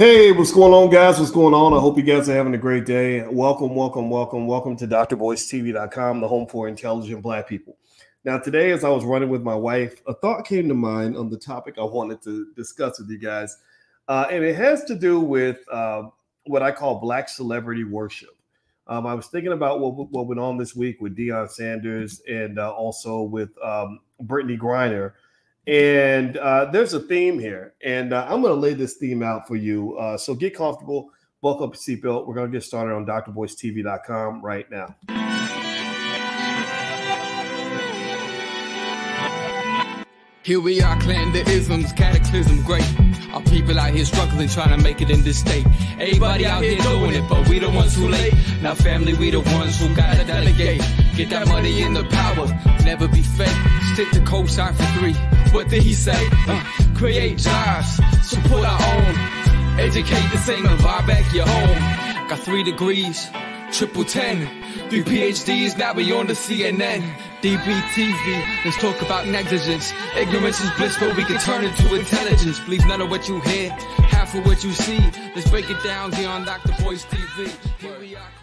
Hey, what's going on, guys? What's going on? I hope you guys are having a great day. Welcome, welcome, welcome, welcome to drboycetv.com, the home for intelligent black people. Now, today, as I was running with my wife, a thought came to mind on the topic I wanted to discuss with you guys. Uh, and it has to do with uh, what I call black celebrity worship. Um, I was thinking about what, what went on this week with Deion Sanders and uh, also with um, Brittney Griner and uh, there's a theme here, and uh, I'm going to lay this theme out for you. Uh, so get comfortable, buckle up your seatbelt. We're going to get started on drboycetv.com right now. Here we are, clan the isms, cataclysm, great. Our people out here struggling, trying to make it in this state. Everybody out here doing it, but we the ones who late. Now, family, we the ones who gotta delegate. Get that money in the power, never be fake. Stick to co-sign for three. What did he say? Uh, create jobs, support our own. Educate the same and buy back your home. Got three degrees, triple ten. Three PhDs, now we on the CNN. DBTV, let's talk about negligence. Ignorance is bliss, but we can turn it to intelligence. Believe none of what you hear, half of what you see. Let's break it down here on Dr. Boyce TV. Here we are.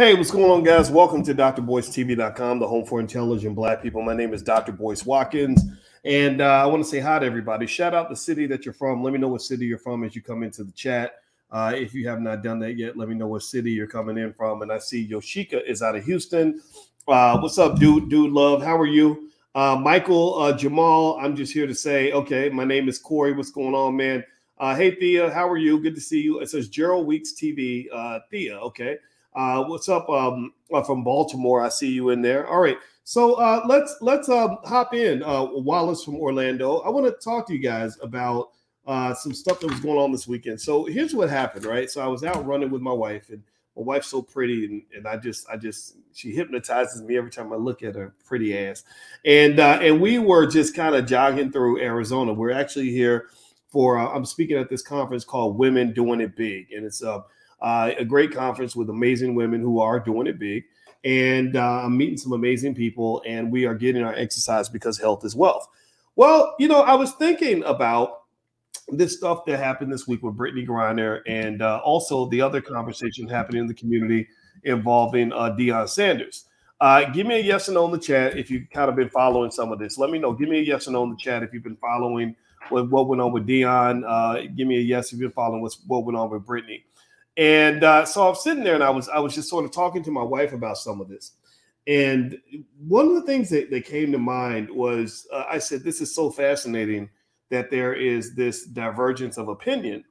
Hey, what's going on, guys? Welcome to drboycetv.com, the home for intelligent black people. My name is Dr. Boyce Watkins, and uh, I want to say hi to everybody. Shout out the city that you're from. Let me know what city you're from as you come into the chat. Uh, if you have not done that yet, let me know what city you're coming in from. And I see Yoshika is out of Houston. Uh, what's up, dude? Dude, love. How are you? Uh, Michael uh, Jamal, I'm just here to say, okay, my name is Corey. What's going on, man? Uh, hey, Thea, how are you? Good to see you. It says Gerald Weeks TV. Thea, okay. Uh, what's up um, uh, from Baltimore? I see you in there. All right, so uh, let's let's um, hop in. Uh, Wallace from Orlando. I want to talk to you guys about uh, some stuff that was going on this weekend. So here's what happened, right? So I was out running with my wife, and my wife's so pretty, and, and I just I just she hypnotizes me every time I look at her pretty ass. And uh, and we were just kind of jogging through Arizona. We're actually here for I'm speaking at this conference called Women Doing It Big, and it's uh uh, a great conference with amazing women who are doing it big. And uh, I'm meeting some amazing people, and we are getting our exercise because health is wealth. Well, you know, I was thinking about this stuff that happened this week with Brittney Griner and uh, also the other conversation happening in the community involving uh, Deion Sanders. Uh, give me a yes or no in the chat if you've kind of been following some of this. Let me know. Give me a yes or no in the chat if you've been following what, what went on with Deion. Uh, give me a yes if you're following what's, what went on with Brittney. And uh, so I'm sitting there and I was I was just sort of talking to my wife about some of this. And one of the things that, that came to mind was uh, I said, This is so fascinating that there is this divergence of opinion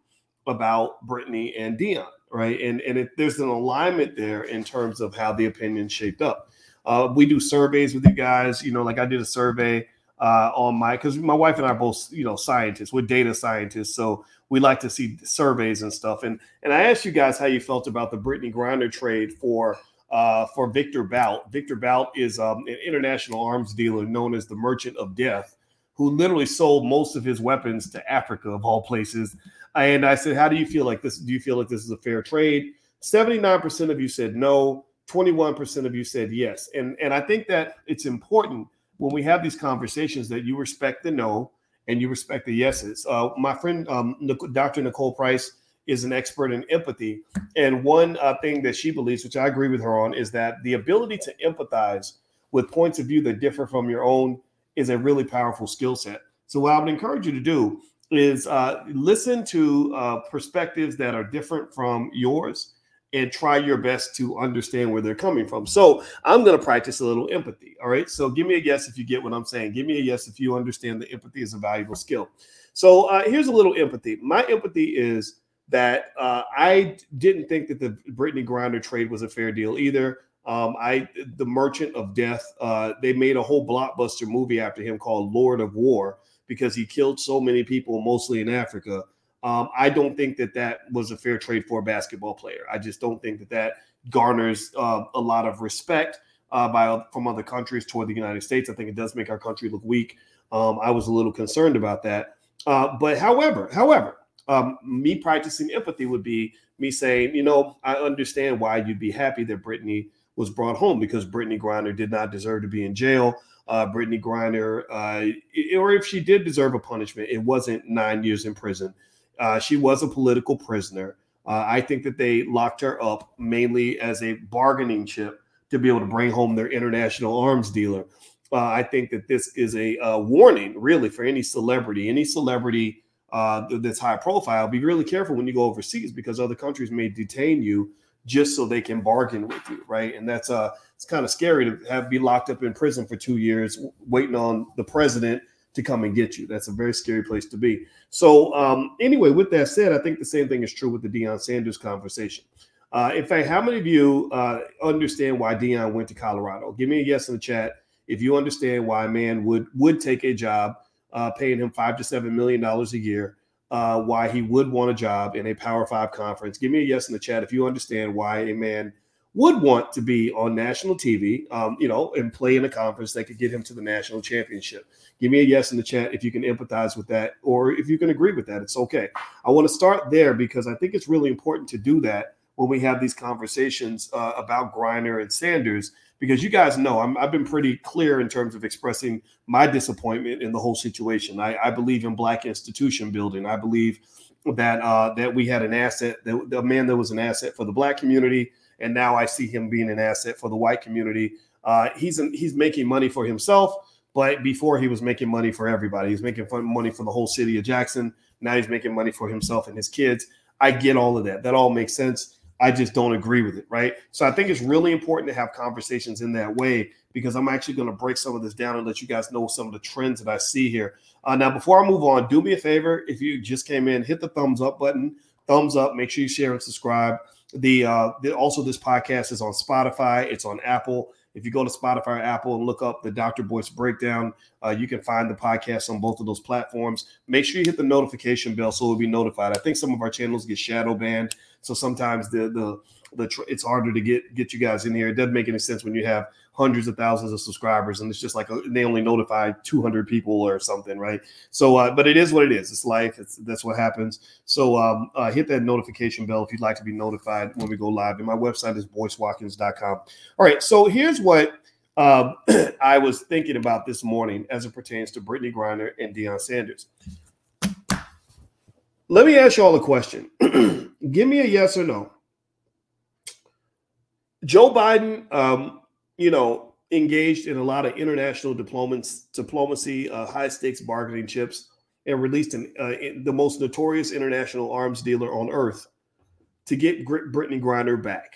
about Brittney and Deion, right? And, and it, there's an alignment there in terms of how the opinion shaped up. Uh, we do surveys with you guys, you know, like I did a survey uh, on my because my wife and I are both you know scientists. We're data scientists, so we like to see surveys and stuff. And and I asked you guys how you felt about the Brittney Griner trade for uh, for Victor Bout. Victor Bout is um, an international arms dealer known as the Merchant of Death, who literally sold most of his weapons to Africa of all places. And I said, how do you feel like this? Do you feel like this is a fair trade? 79% of you said no. 21% of you said yes. And and I think that it's important when we have these conversations that you respect the no and you respect the yeses. Uh, my friend, um, Dr. Nicole Price, is an expert in empathy. And one uh, thing that she believes, which I agree with her on, is that the ability to empathize with points of view that differ from your own is a really powerful skill set. So, what I would encourage you to do is uh, listen to uh, perspectives that are different from yours and try your best to understand where they're coming from. So I'm going to practice a little empathy. All right. So give me a yes if you get what I'm saying. Give me a yes if you understand that empathy is a valuable skill. So uh, here's a little empathy. My empathy is that uh, I didn't think that the Brittney Griner trade was a fair deal either. Um, I the Merchant of Death. Uh, they made a whole blockbuster movie after him called Lord of War because he killed so many people, mostly in Africa. Um, I don't think that that was a fair trade for a basketball player. I just don't think that that garners uh, a lot of respect uh, by from other countries toward the United States. I think it does make our country look weak. Um, I was a little concerned about that. Uh, but however, however, um, me practicing empathy would be me saying, you know, I understand why you'd be happy that Brittney was brought home because Brittney Griner did not deserve to be in jail. Uh, Brittney Griner, uh, or if she did deserve a punishment, it wasn't nine years in prison Uh, she was a political prisoner. Uh, I think that they locked her up mainly as a bargaining chip to be able to bring home their international arms dealer. Uh, I think that this is a, warning, really, for any celebrity, any celebrity uh, that's high profile. Be really careful when you go overseas because other countries may detain you just so they can bargain with you, right? And that's uh, it's kind of scary to have be locked up in prison for two years waiting on the president to come and get you. That's a very scary place to be. So, um, anyway, with that said, I think the same thing is true with the Deion Sanders conversation. Uh, in fact, how many of you uh, understand why Deion went to Colorado? Give me a yes in the chat if you understand why a man would would take a job uh, paying him five to seven million dollars a year, uh, why he would want a job in a Power Five conference. Give me a yes in the chat if you understand why a man would want to be on national TV, um, you know, and play in a conference that could get him to the national championship. Give me a yes in the chat if you can empathize with that, or if you can agree with that. It's okay. I want to start there because I think it's really important to do that when we have these conversations uh, about Griner and Sanders because you guys know i have been pretty clear in terms of expressing my disappointment in the whole situation. I, I believe in black institution building. I believe that uh, that we had an asset, that the man that was an asset for the black community, and now I see him being an asset for the white community. Uh, he's he's making money for himself, but before he was making money for everybody. He's making money for the whole city of Jackson. Now he's making money for himself and his kids. I get all of that. That all makes sense. I just don't agree with it, right? So I think it's really important to have conversations in that way because I'm actually going to break some of this down and let you guys know some of the trends that I see here. Uh, now, before I move on, do me a favor if you just came in, hit the thumbs up button, thumbs up. Make sure you share and subscribe. The, uh, the also this podcast is on Spotify, it's on Apple. If you go to Spotify or Apple and look up the Dr. Boyce breakdown, uh, you can find the podcast on both of those platforms. Make sure you hit the notification bell so we'll be notified. I think some of our channels get shadow banned, so sometimes the the the tr- it's harder to get get you guys in here. It doesn't make any sense when you have hundreds of thousands of subscribers and it's just like a, they only notify 200 people or something, right? So, uh, but it is what it is. It's life. It's that's what happens. So, um, uh, hit that notification bell if you'd like to be notified when we go live. And my website is boycewatkins.com. All right. So here's what um, I was thinking about this morning as it pertains to Brittney Griner and Deion Sanders. Let me ask you all a question. Give me a yes or no. Joe Biden, um, you know, engaged in a lot of international diplomacy, uh, high stakes bargaining chips, and released an, uh, the most notorious international arms dealer on earth to get Brittney Griner back.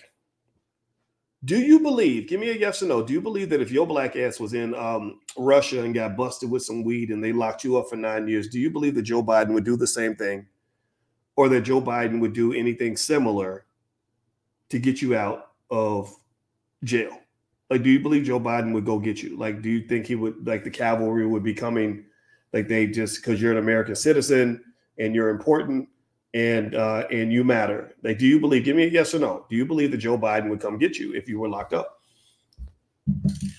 Do you believe? Give me a yes or no. Do you believe that if your black ass was in um, Russia and got busted with some weed and they locked you up for nine years, do you believe that Joe Biden would do the same thing, or that Joe Biden would do anything similar to get you out of jail? Like, do you believe Joe Biden would go get you? Like, do you think he would like the cavalry would be coming? Like they just because you're an American citizen and you're important and uh, and you matter. Like, do you believe? Give me a yes or no. Do you believe that Joe Biden would come get you if you were locked up?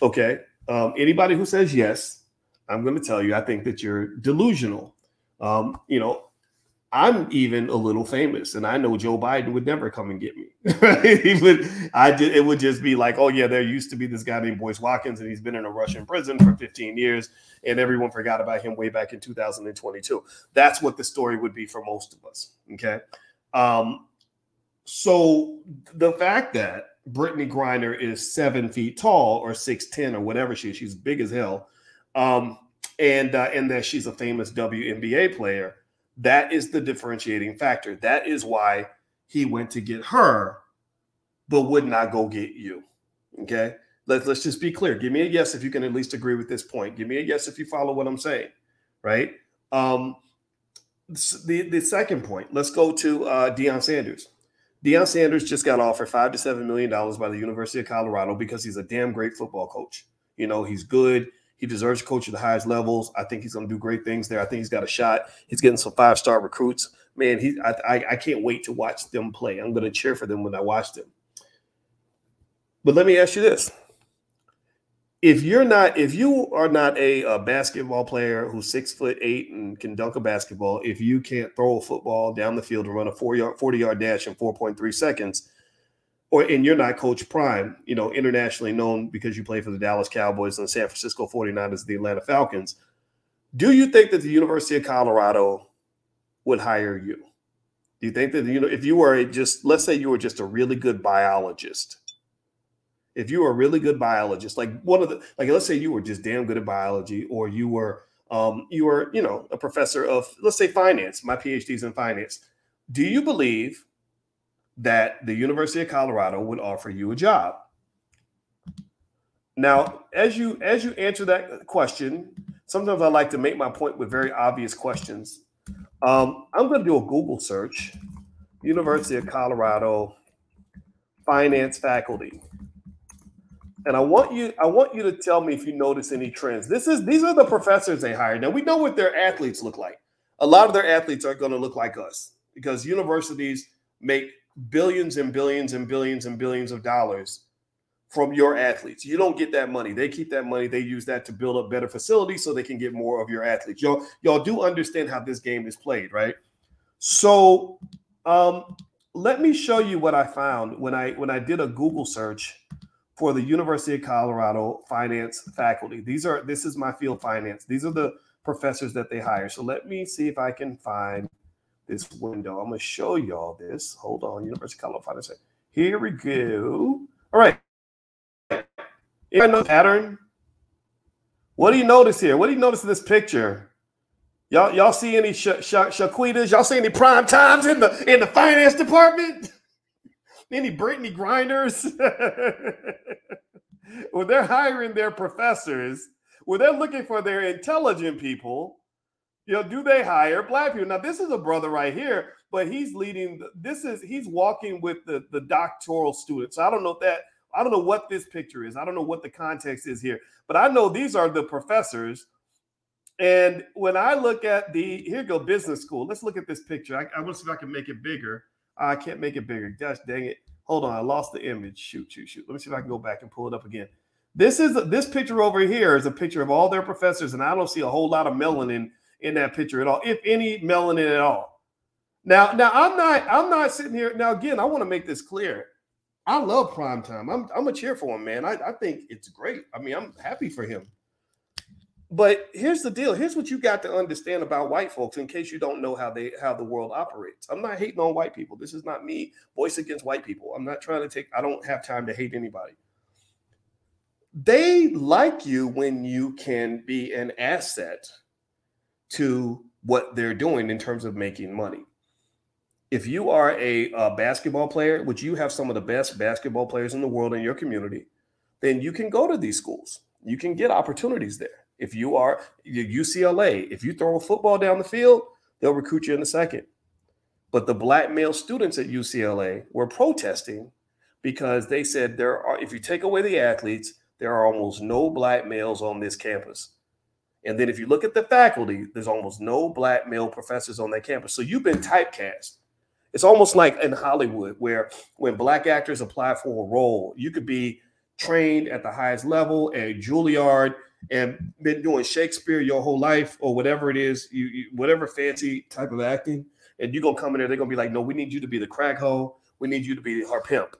Okay. Um, anybody who says yes, I'm going to tell you, I think that you're delusional. Um, you know, I'm even a little famous, and I know Joe Biden would never come and get me. he would, I did, it would just be like, oh yeah, there used to be this guy named Boyce Watkins, and he's been in a Russian prison for 15 years, and everyone forgot about him way back in 2022. That's what the story would be for most of us. Okay, um, so the fact that Brittney Griner is seven feet tall or six ten or whatever she is, she's big as hell, um, and uh, and that she's a famous WNBA player that is the differentiating factor. That is why he went to get her, but would not go get you. Okay. Let's let's just be clear. Give me a yes if you can at least agree with this point. Give me a yes if you follow what I'm saying. Right. Um, the the second point. Let's go to uh, Deion Sanders. Deion Sanders just got offered five to seven million dollars by the University of Colorado because he's a damn great football coach. You know, he's good. He deserves to coach at the highest levels. I think he's going to do great things there. I think he's got a shot. He's getting some five star recruits. Man, he I, I, I can't wait to watch them play. I'm going to cheer for them when I watch them. But let me ask you this: If you're not, if you are not a, a basketball player who's six foot eight and can dunk a basketball, if you can't throw a football down the field and run a four yard, 40 yard dash in 4.3 seconds, or and you're not Coach Prime, you know, internationally known because you play for the Dallas Cowboys and the San Francisco 49ers, the Atlanta Falcons. Do you think that the University of Colorado would hire you? Do you think that you know if you were just let's say you were just a really good biologist, if you were a really good biologist, like one of the like let's say you were just damn good at biology, or you were um, you were you know a professor of let's say finance. My PhD's in finance. Do you believe that the University of Colorado would offer you a job? Now, as you as you answer that question, sometimes I like to make my point with very obvious questions. Um, I'm going to do a Google search, University of Colorado finance faculty, and I want you I want you to tell me if you notice any trends. This is these are the professors they hired. Now we know what their athletes look like. A lot of their athletes are going to look like us because universities make billions and billions and billions and billions of dollars from your athletes. You don't get that money. They keep that money. They use that to build up better facilities so they can get more of your athletes. Y'all, y'all do understand how this game is played, right? So um, let me show you what I found when I when I did a Google search for the University of Colorado finance faculty. These are this is my field finance. These are the professors that they hire. So let me see if I can find this window. I'm gonna show y'all this. Hold on, University of finance. Here we go. All right. Know pattern? What do you notice here? What do you notice in this picture? Y'all, y'all see any sh- sh- Shaquitas? Y'all see any prime times in the in the finance department? any Brittney Griners? when they're hiring their professors, when they're looking for their intelligent people, you know, do they hire black people? Now, this is a brother right here, but he's leading. This is he's walking with the the doctoral students. So I don't know if that I don't know what this picture is. I don't know what the context is here, but I know these are the professors. And when I look at the here go business school, let's look at this picture. I, I want to see if I can make it bigger. I can't make it bigger. Gosh dang it. Hold on, I lost the image. Shoot, shoot, shoot. Let me see if I can go back and pull it up again. This is this picture over here is a picture of all their professors, and I don't see a whole lot of melanin in that picture at all, if any melanin at all. Now, now I'm not I'm not sitting here. Now, again, I want to make this clear. I love prime time. I'm I'm a cheer for him, man. I, I think it's great. I mean, I'm happy for him. But here's the deal. Here's what you got to understand about white folks in case you don't know how they how the world operates. I'm not hating on white people. This is not me voice against white people. I'm not trying to take I don't have time to hate anybody. They like you when you can be an asset to what they're doing in terms of making money if you are a, a, basketball player, which you have some of the best basketball players in the world in your community, then you can go to these schools. You can get opportunities there. If you are UCLA, if you throw a football down the field, they'll recruit you in a second. But the black male students at UCLA were protesting because they said there are, if you take away the athletes, there are almost no black males on this campus. And then if you look at the faculty, there's almost no black male professors on that campus. So you've been typecast it's almost like in Hollywood, where when black actors apply for a role, you could be trained at the highest level at Juilliard and been doing Shakespeare your whole life or whatever it is, you, you whatever fancy type of acting, and you're gonna come in there, they're gonna be like, no, we need you to be the crack hole, we need you to be our pimp.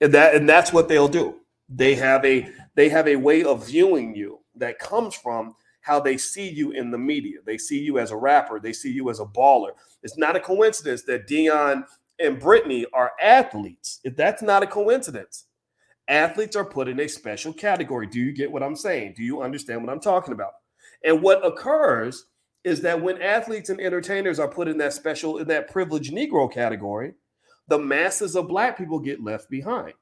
And that and that's what they'll do. They have a they have a way of viewing you that comes from how they see you in the media. They see you as a rapper, they see you as a baller. It's not a coincidence that Deion and Brittney are athletes. If that's not a coincidence, athletes are put in a special category. Do you get what I'm saying? Do you understand what I'm talking about? And what occurs is that when athletes and entertainers are put in that special, in that privileged Negro category, the masses of black people get left behind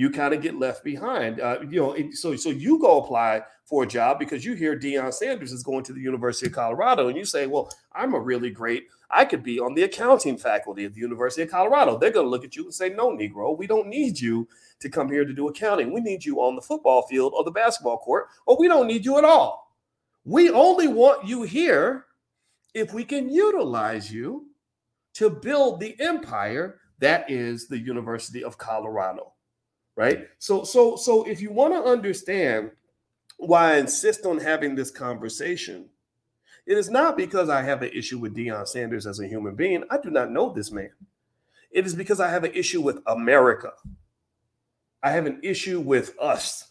you kind of get left behind. Uh, you know, so so you go apply for a job because you hear Deion Sanders is going to the University of Colorado, and you say, "Well, I'm a really great. I could be on the accounting faculty at the University of Colorado." They're going to look at you and say, "No, Negro, we don't need you to come here to do accounting. We need you on the football field or the basketball court, or we don't need you at all. We only want you here if we can utilize you to build the empire that is the University of Colorado." Right? So, so, so if you want to understand why I insist on having this conversation, it is not because I have an issue with Deion Sanders as a human being. I do not know this man. It is because I have an issue with America. I have an issue with us.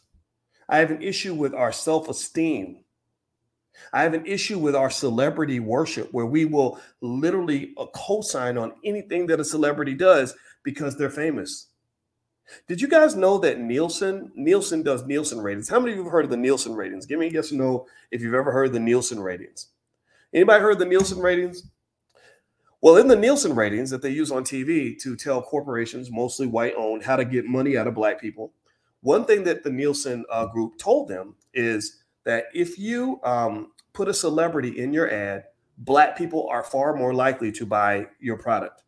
I have an issue with our self esteem. I have an issue with our celebrity worship where we will literally uh, co-sign on anything that a celebrity does because they're famous. Did you guys know that Nielsen Nielsen does Nielsen ratings? How many of you have heard of the Nielsen ratings? Give me a yes or no if you've ever heard the Nielsen ratings. Anybody heard the Nielsen ratings? Well, in the Nielsen ratings that they use on TV to tell corporations, mostly white owned, how to get money out of black people, one thing that the Nielsen uh, group told them is that if you um, put a celebrity in your ad, black people are far more likely to buy your product.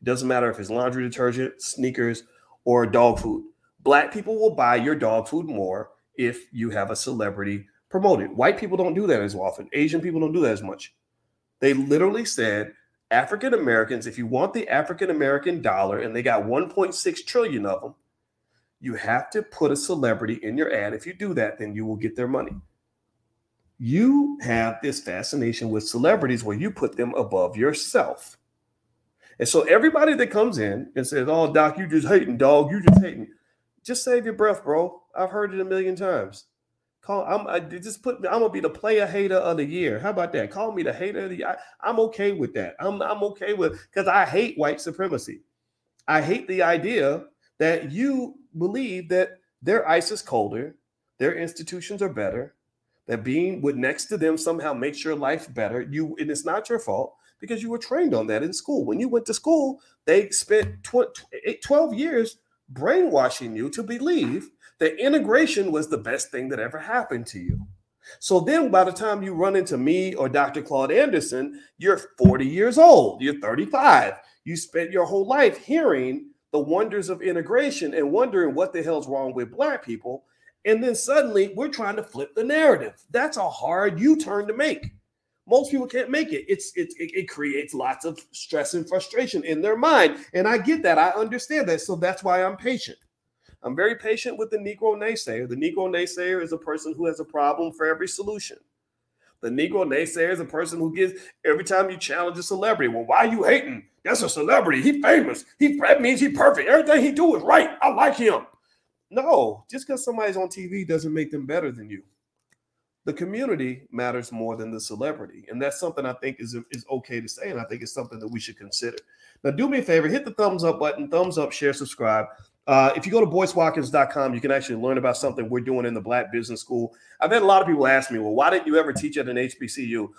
It doesn't matter if it's laundry detergent, sneakers, or dog food. Black people will buy your dog food more if you have a celebrity promoted. White people don't do that as often. Asian people don't do that as much. They literally said African Americans, if you want the African American dollar, and they got 1.6 trillion of them, you have to put a celebrity in your ad. If you do that, then you will get their money. You have this fascination with celebrities where you put them above yourself. And so everybody that comes in and says, Oh, Doc, you just hating, dog, you just hating. Just save your breath, bro. I've heard it a million times. Call I'm I just put I'm gonna be the player hater of the year. How about that? Call me the hater of the year. I, I'm okay with that. I'm I'm okay with because I hate white supremacy. I hate the idea that you believe that their ice is colder, their institutions are better, that being with next to them somehow makes your life better. You and it's not your fault because you were trained on that in school. When you went to school, they spent eh, 12 years brainwashing you to believe that integration was the best thing that ever happened to you. So then by the time you run into me or Dr. Claude Anderson, you're 40 years old, you're 35. You spent your whole life hearing the wonders of integration and wondering what the hell's wrong with black people. And then suddenly we're trying to flip the narrative. That's a hard U turn to make. Most people can't make it. It's, it's it, it creates lots of stress and frustration in their mind. And I get that. I understand that. So that's why I'm patient. I'm very patient with the Negro naysayer. The Negro naysayer is a person who has a problem for every solution. The Negro naysayer is a person who gives every time you challenge a celebrity. Well, why are you hating? That's a celebrity. He famous. He that means he perfect. Everything he do is right. I like him. No, just because somebody's on TV doesn't make them better than you. The community matters more than the celebrity, and that's something I think is is okay to say, and I think it's something that we should consider. Now, do me a favor, hit the thumbs up button, thumbs up, share, subscribe. Uh, if you go to boycewatkins.com, you can actually learn about something we're doing in the Black Business School. I've had a lot of people ask me, well, why didn't you ever teach at an HBCU?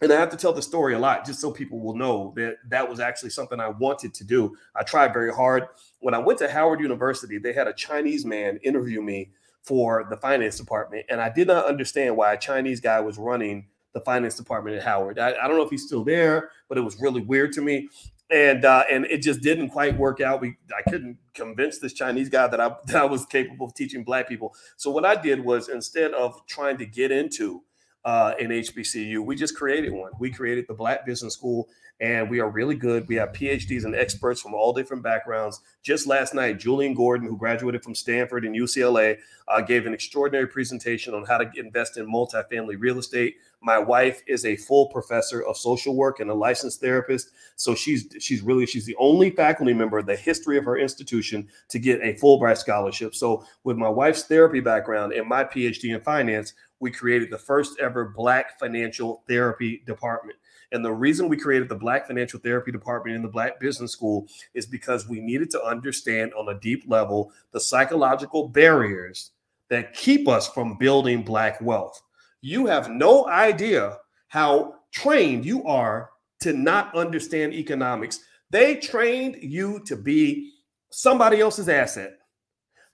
And I have to tell the story a lot just so people will know that that was actually something I wanted to do. I tried very hard. When I went to Howard University, they had a Chinese man interview me for the finance department. And I did not understand why a Chinese guy was running the finance department at Howard. I, I, don't know if he's still there, but it was really weird to me and uh, and it just didn't quite work out. We I couldn't convince this Chinese guy that I that I was capable of teaching black people. So what I did was instead of trying to get into uh, an HBCU, we just created one. We created the Black Business School, and we are really good. We have PhDs and experts from all different backgrounds. Just last night, Julian Gordon, who graduated from Stanford and UCLA, uh, gave an extraordinary presentation on how to invest in multifamily real estate. My wife is a full professor of social work and a licensed therapist. So she's she's really she's the only faculty member in the history of her institution to get a Fulbright scholarship. So with my wife's therapy background and my PhD in finance, we created the first ever Black financial therapy department. And the reason we created the Black Financial Therapy Department in the Black Business School is because we needed to understand on a deep level the psychological barriers that keep us from building Black wealth. You have no idea how trained you are to not understand economics. They trained you to be somebody else's asset.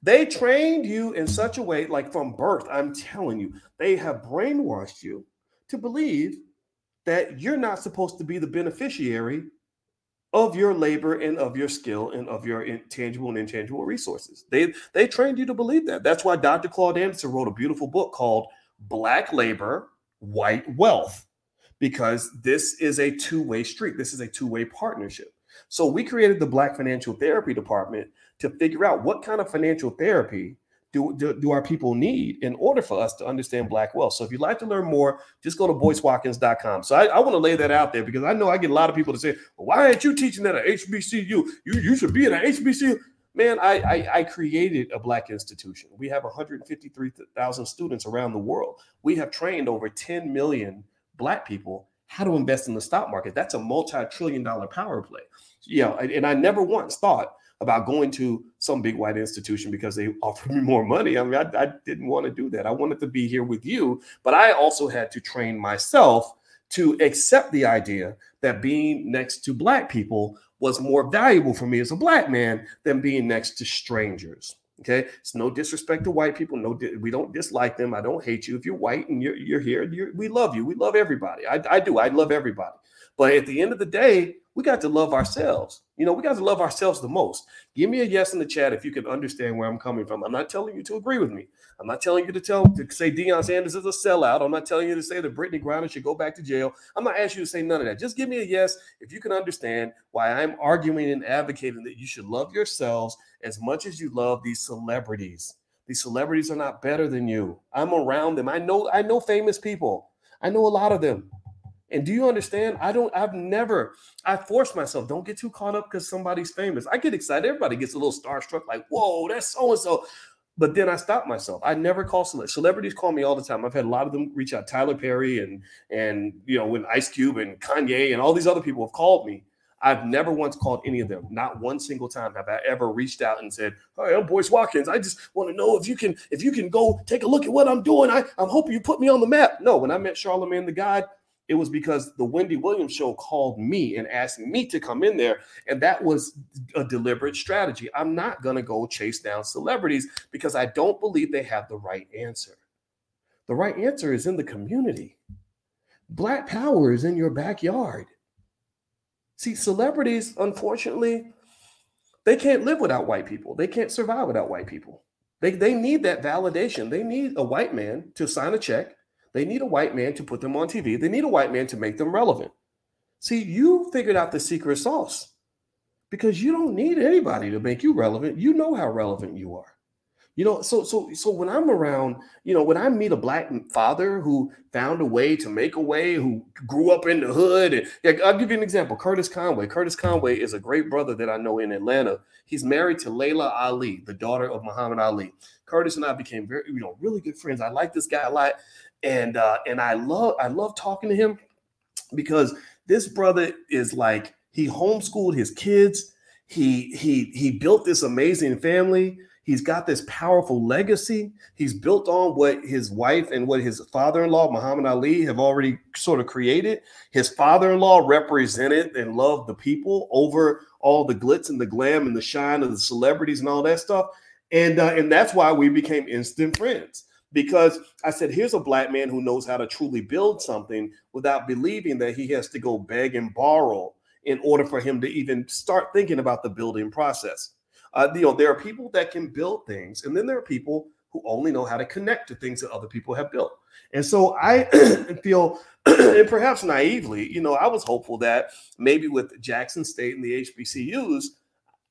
They trained you in such a way, like from birth, I'm telling you, they have brainwashed you to believe that you're not supposed to be the beneficiary of your labor and of your skill and of your tangible and intangible resources. They they trained you to believe that. That's why Dr. Claude Anderson wrote a beautiful book called black labor, white wealth, because this is a two way street. This is a two way partnership. So we created the Black Financial Therapy Department to figure out what kind of financial therapy do, do, do, our people need in order for us to understand black wealth. So if you'd like to learn more, just go to boycewatkins.com. So I, I want to lay that out there because I know I get a lot of people to say, well, why aren't you teaching that at HBCU? You, you should be at an HBCU. Man, I, I, I created a black institution. We have 153,000 students around the world. We have trained over 10 million black people how to invest in the stock market. That's a multi-trillion dollar power play. You know, and I never once thought about going to some big white institution because they offered me more money. I mean, I, I didn't want to do that. I wanted to be here with you, but I also had to train myself to accept the idea that being next to black people was more valuable for me as a black man than being next to strangers. Okay, it's no disrespect to white people. No, we don't dislike them. I don't hate you if you're white and you're you're here. You're, we love you. We love everybody. I, I do. I love everybody. But at the end of the day, we got to love ourselves. You know, we got to love ourselves the most. Give me a yes in the chat if you can understand where I'm coming from. I'm not telling you to agree with me. I'm not telling you to tell to say Deion Sanders is a sellout. I'm not telling you to say that Brittney Griner should go back to jail. I'm not asking you to say none of that. Just give me a yes if you can understand why I'm arguing and advocating that you should love yourselves as much as you love these celebrities. These celebrities are not better than you. I'm around them. I know I know famous people. I know a lot of them. And do you understand? I don't, I've never, I force myself, don't get too caught up because somebody's famous. I get excited. Everybody gets a little starstruck, like, whoa, that's so and so. But then I stop myself. I never call celebrities. Celebrities call me all the time. I've had a lot of them reach out. Tyler Perry and and you know when Ice Cube and Kanye and all these other people have called me. I've never once called any of them. Not one single time have I ever reached out and said, "Hi, I'm Boyce Watkins. I just want to know if you can if you can go take a look at what I'm doing. I, I'm hoping you put me on the map." No, when I met Charlemagne the God, it was because the Wendy Williams show called me and asked me to come in there. And that was a deliberate strategy. I'm not going to go chase down celebrities because I don't believe they have the right answer. The right answer is in the community. Black power is in your backyard. See, celebrities, unfortunately, they can't live without white people. They can't survive without white people. They, they need that validation. They need a white man to sign a check they need a white man to put them on TV. They need a white man to make them relevant. See, you figured out the secret sauce because you don't need anybody to make you relevant. You know how relevant you are. You know, so so so when I'm around, you know, when I meet a black father who found a way to make a way, who grew up in the hood, and yeah, I'll give you an example. Curtis Conway. Curtis Conway is a great brother that I know in Atlanta. He's married to Laila Ali, the daughter of Muhammad Ali. Curtis and I became very, you know, really good friends. I like this guy a lot and uh, and I love I love talking to him because this brother is like he homeschooled his kids. He he he built this amazing family. He's got this powerful legacy. He's built on what his wife and what his father-in-law Muhammad Ali have already sort of created. His father-in-law represented and loved the people over all the glitz and the glam and the shine of the celebrities and all that stuff. And uh, and that's why we became instant friends because I said, here's a black man who knows how to truly build something without believing that he has to go beg and borrow in order for him to even start thinking about the building process. Uh, you know, there are people that can build things, and then there are people who only know how to connect to things that other people have built. And so I feel, and perhaps naively, you know, I was hopeful that maybe with Jackson State and the HBCUs,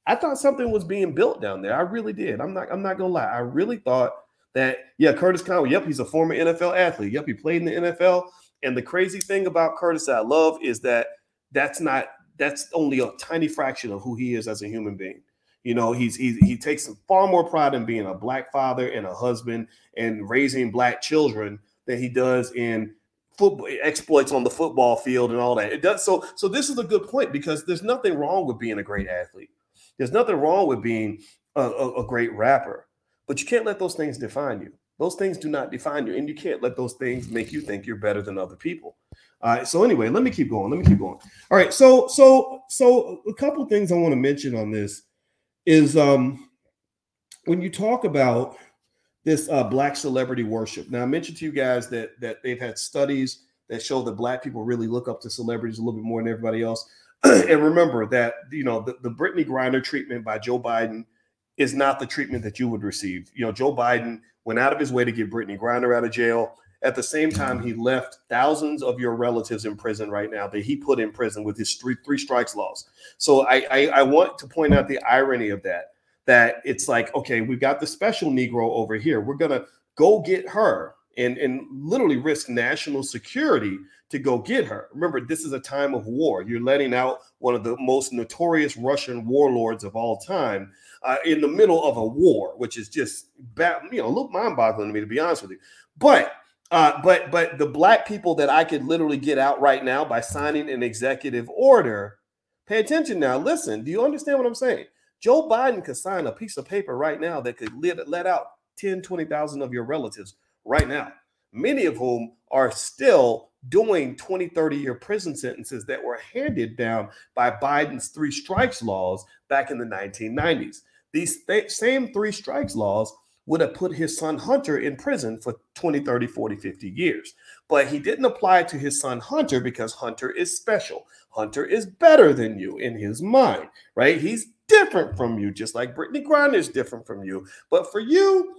I thought something was being built down there. I really did. I'm not. I'm not gonna lie. I really thought that yeah, Curtis Conway, yep, he's a former NFL athlete. Yep, he played in the NFL. And the crazy thing about Curtis that I love is that that's not that's only a tiny fraction of who he is as a human being. You know, he's, he takes far more pride in being a black father and a husband and raising black children than he does in football exploits on the football field and all that. It does so. So this is a good point because there's nothing wrong with being a great athlete. There's nothing wrong with being a, a, a great rapper. But you can't let those things define you. Those things do not define you, and you can't let those things make you think you're better than other people. All right. So anyway, let me keep going. Let me keep going. All right. So so so a couple things I want to mention on this is um when you talk about this uh, black celebrity worship. Now I mentioned to you guys that that they've had studies that show that black people really look up to celebrities a little bit more than everybody else. and remember that you know the, the Brittney Griner treatment by Joe Biden is not the treatment that you would receive. You know, Joe Biden went out of his way to get Brittney Griner out of jail. At the same time, he left thousands of your relatives in prison right now that he put in prison with his three, three strikes laws. So I, I, I want to point out the irony of that. That it's like, okay, we've got the special Negro over here. We're gonna go get her and, and literally risk national security to go get her. Remember, this is a time of war. You're letting out one of the most notorious Russian warlords of all time uh, in the middle of a war, which is just bad, you know, look mind-boggling to me, to be honest with you. But uh, but but the black people that I could literally get out right now by signing an executive order, pay attention now. Listen, do you understand what I'm saying? Joe Biden could sign a piece of paper right now that could let, let out 10, 20,000 of your relatives right now, many of whom are still doing 20, 30 year prison sentences that were handed down by Biden's three strikes laws back in the 1990s. These th- same three strikes laws would have put his son Hunter in prison for 20, 30, 40, 50 years. But he didn't apply to his son Hunter because Hunter is special. Hunter is better than you in his mind, right? He's different from you, just like Brittney Griner is different from you. But for you,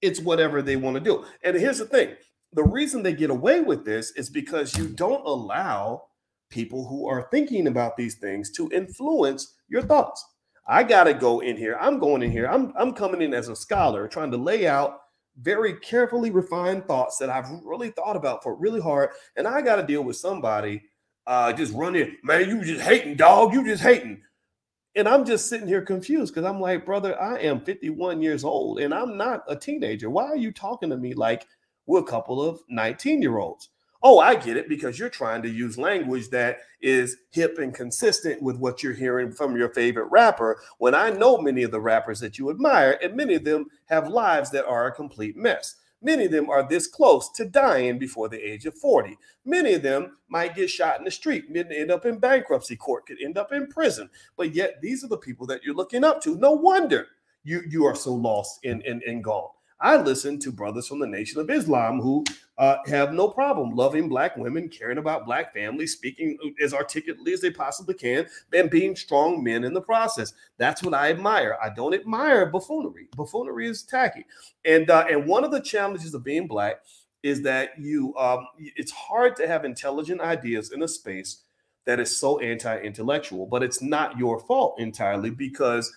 it's whatever they want to do. And here's the thing the reason they get away with this is because you don't allow people who are thinking about these things to influence your thoughts. I got to go in here. I'm going in here. I'm, I'm coming in as a scholar trying to lay out very carefully refined thoughts that I've really thought about for really hard. And I got to deal with somebody uh, just running, man, you just hating, dog. You just hating. And I'm just sitting here confused because I'm like, brother, I am 51 years old and I'm not a teenager. Why are you talking to me like we're a couple of 19 year olds? Oh, I get it because you're trying to use language that is hip and consistent with what you're hearing from your favorite rapper. When I know many of the rappers that you admire, and many of them have lives that are a complete mess. Many of them are this close to dying before the age of 40. Many of them might get shot in the street, end up in bankruptcy court, could end up in prison. But yet, these are the people that you're looking up to. No wonder you, you are so lost and, and, and gone. I listen to brothers from the Nation of Islam who uh, have no problem loving black women, caring about black families, speaking as articulately as they possibly can, and being strong men in the process. That's what I admire. I don't admire buffoonery. Buffoonery is tacky, and uh, and one of the challenges of being black is that you um, it's hard to have intelligent ideas in a space that is so anti-intellectual. But it's not your fault entirely because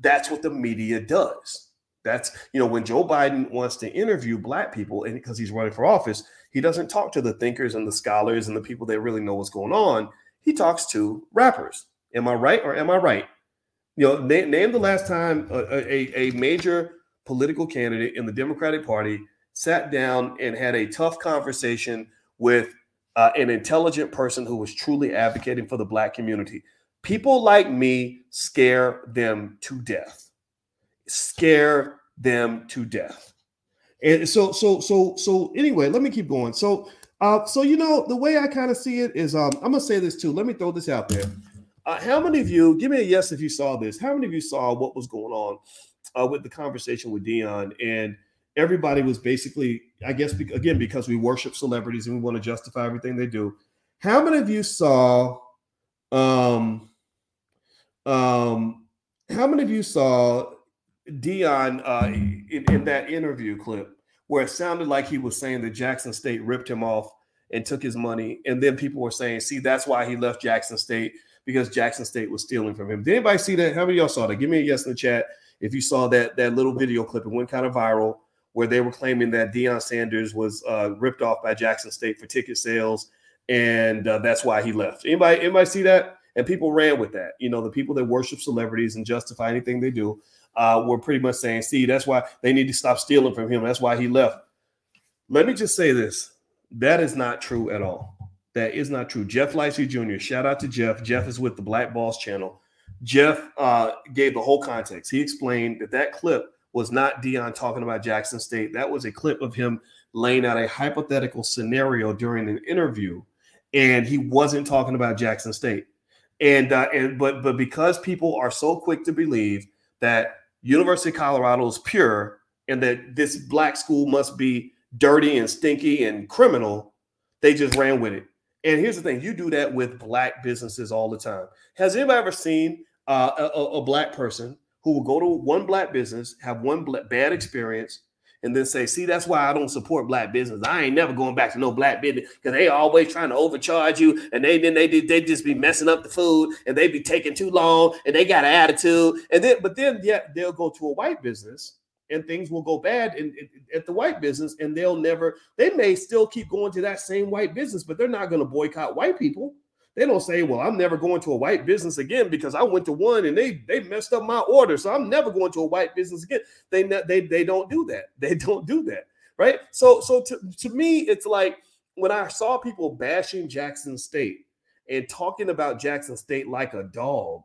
that's what the media does that's, you know, when Joe Biden wants to interview black people and because he's running for office, he doesn't talk to the thinkers and the scholars and the people that really know what's going on. He talks to rappers. Am I right or am I right? You know, name, name the last time a, a, a major political candidate in the Democratic Party sat down and had a tough conversation with uh, an intelligent person who was truly advocating for the black community. People like me scare them to death scare them to death. And so, so, so, so anyway, let me keep going. So, uh, so you know, the way I kind of see it is um, I'm gonna say this too. Let me throw this out there. Uh, how many of you give me a yes if you saw this? How many of you saw what was going on uh, with the conversation with Deion And everybody was basically, I guess, be- again, because we worship celebrities and we want to justify everything they do. How many of you saw um um how many of you saw Deion uh, in, in that interview clip where it sounded like he was saying that Jackson State ripped him off and took his money, and then people were saying, "See, that's why he left Jackson State because Jackson State was stealing from him." Did anybody see that? How many of y'all saw that? Give me a yes in the chat if you saw that that little video clip. It went kind of viral where they were claiming that Deion Sanders was uh, ripped off by Jackson State for ticket sales, and uh, that's why he left. Anybody anybody see that? And people ran with that. You know, the people that worship celebrities and justify anything they do uh, were pretty much saying, see, that's why they need to stop stealing from him. That's why he left. Let me just say this that is not true at all. That is not true. Jeff Lightsey Jr., shout out to Jeff. Jeff is with the Black Balls channel. Jeff uh, gave the whole context. He explained that that clip was not Deion talking about Jackson State. That was a clip of him laying out a hypothetical scenario during an interview, and he wasn't talking about Jackson State. And uh, and but but because people are so quick to believe that University of Colorado is pure and that this black school must be dirty and stinky and criminal, they just ran with it. And here's the thing you do that with black businesses all the time. Has anybody ever seen uh, a, a, black person who will go to one black business, have one bad experience, and then say, see, that's why I don't support black business. I ain't never going back to no black business because they always trying to overcharge you and they then they they just be messing up the food and they be taking too long and they got an attitude. And then but then yet they'll go to a white business and things will go bad in, in, at the white business and they'll never they may still keep going to that same white business but they're not going to boycott white people they don't say well i'm never going to a white business again because i went to one and they they messed up my order so i'm never going to a white business again. They they they don't do that. They don't do that right? So so to, to me it's like when i saw people bashing jackson state and talking about jackson state like a dog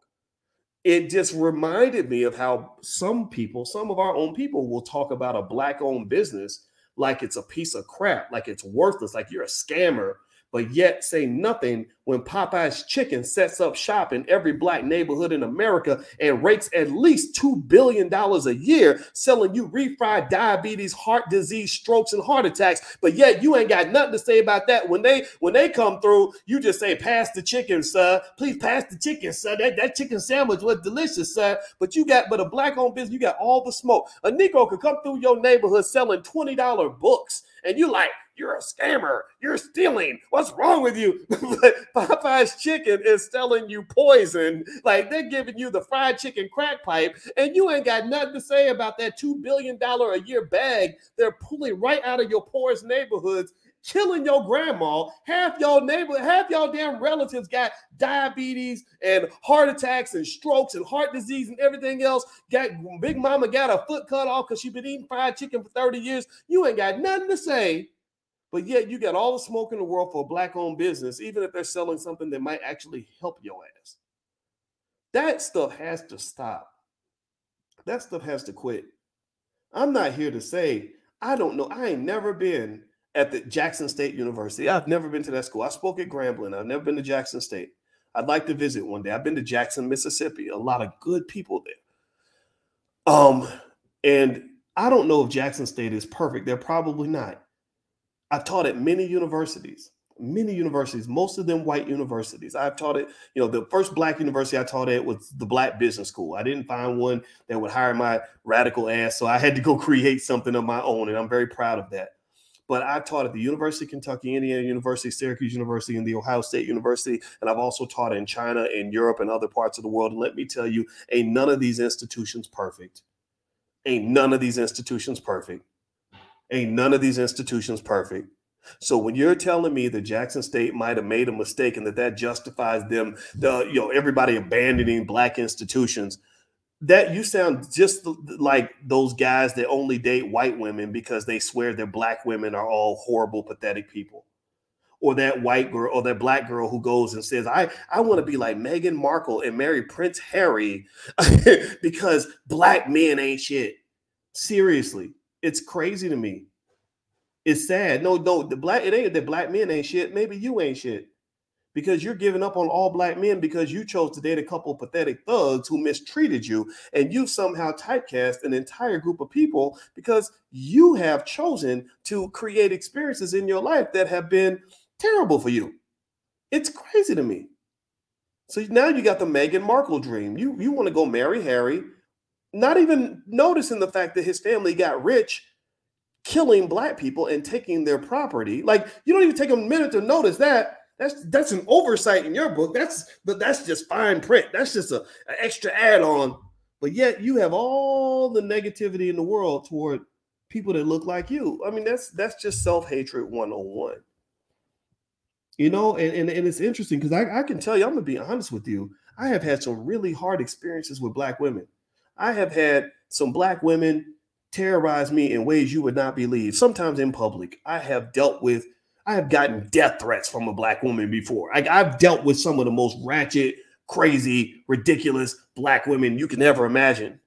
it just reminded me of how some people, some of our own people, will talk about a black owned business like it's a piece of crap, like it's worthless, like you're a scammer, but yet say nothing when Popeyes Chicken sets up shop in every black neighborhood in America and rakes at least $2 billion a year selling you refried diabetes, heart disease, strokes, and heart attacks. But yet you ain't got nothing to say about that. When they when they come through, you just say, pass the chicken, sir. Please pass the chicken, sir. That, that chicken sandwich was delicious, sir. But you got, but a black owned business, you got all the smoke. A Negro could come through your neighborhood selling $20 books, and you like, you're a scammer. You're stealing. What's wrong with you? Popeyes chicken is selling you poison. Like they're giving you the fried chicken crack pipe, and you ain't got nothing to say about that $2 billion a year bag they're pulling right out of your poorest neighborhoods killing your grandma. Half y'all neighbor, half y'all damn relatives got diabetes and heart attacks and strokes and heart disease and everything else. Got big mama got a foot cut off because she been eating fried chicken for 30 years. You ain't got nothing to say but yet you got all the smoke in the world for a black owned business, even if they're selling something that might actually help your ass. That stuff has to stop. That stuff has to quit. I'm not here to say, I don't know. I ain't never been at the Jackson State University. I've never been to that school. I spoke at Grambling. I've never been to Jackson State. I'd like to visit one day. I've been to Jackson, Mississippi. A lot of good people there. Um, and I don't know if Jackson State is perfect. They're probably not. I've taught at many universities, many universities, most of them white universities. I've taught it, you know, the first black university I taught at was the Black Business School. I didn't find one that would hire my radical ass, so I had to go create something of my own, and I'm very proud of that. But I taught at the University of Kentucky, Indiana University, Syracuse University, and the Ohio State University, and I've also taught in China and Europe and other parts of the world. And let me tell you, ain't none of these institutions perfect. Ain't none of these institutions perfect. Ain't none of these institutions perfect. So when you're telling me that Jackson State might have made a mistake and that that justifies them, the you know everybody abandoning black institutions, that you sound just like those guys that only date white women because they swear that black women are all horrible, pathetic people. Or that white girl or that black girl who goes and says, I, I want to be like Meghan Markle and marry Prince Harry because black men ain't shit. Seriously, it's crazy to me. It's sad. No, no, the black it ain't that black men ain't shit. Maybe you ain't shit because you're giving up on all black men because you chose to date a couple pathetic thugs who mistreated you and you somehow typecast an entire group of people because you have chosen to create experiences in your life that have been terrible for you. It's crazy to me. So now you got the Meghan Markle dream. You you want to go marry Harry, not even noticing the fact that his family got rich killing black people and taking their property. Like you don't even take a minute to notice that. That's that's an oversight in your book. That's but that's just fine print. That's just a, an extra add-on. But yet you have all the negativity in the world toward people that look like you. I mean, that's that's just self-hatred 101. You know, and, and, and it's interesting because I, I can tell you, I'm gonna be honest with you. I have had some really hard experiences with black women. I have had some black women terrorize me in ways you would not believe. Sometimes in public, I have dealt with, I have gotten death threats from a black woman before. I, I've dealt with some of the most ratchet, crazy, ridiculous black women you can ever imagine.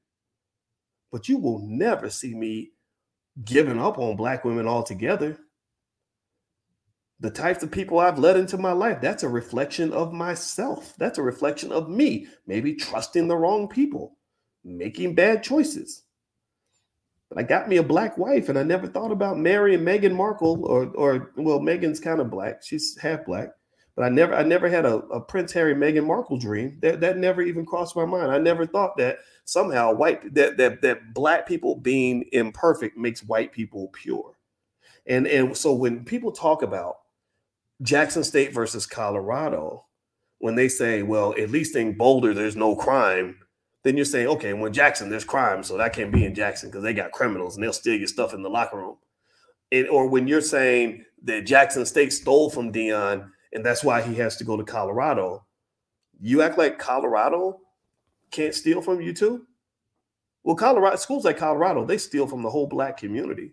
But you will never see me giving up on black women altogether. The types of people I've led into my life, that's a reflection of myself. That's a reflection of me, maybe trusting the wrong people, making bad choices. But I got me a black wife, and I never thought about marrying Meghan Markle or or well, Meghan's kind of black. She's half black. But I never I never had a, a Prince Harry Meghan Markle dream. That that never even crossed my mind. I never thought that somehow white that that that black people being imperfect makes white people pure. And and so when people talk about Jackson State versus Colorado, when they say, well, at least in Boulder there's no crime, then you're saying, okay, when Jackson, there's crime, so that can't be in Jackson because they got criminals and they'll steal your stuff in the locker room. It, or when you're saying that Jackson State stole from Deion and that's why he has to go to Colorado, you act like Colorado can't steal from you too? Well, Colorado schools like Colorado, they steal from the whole black community.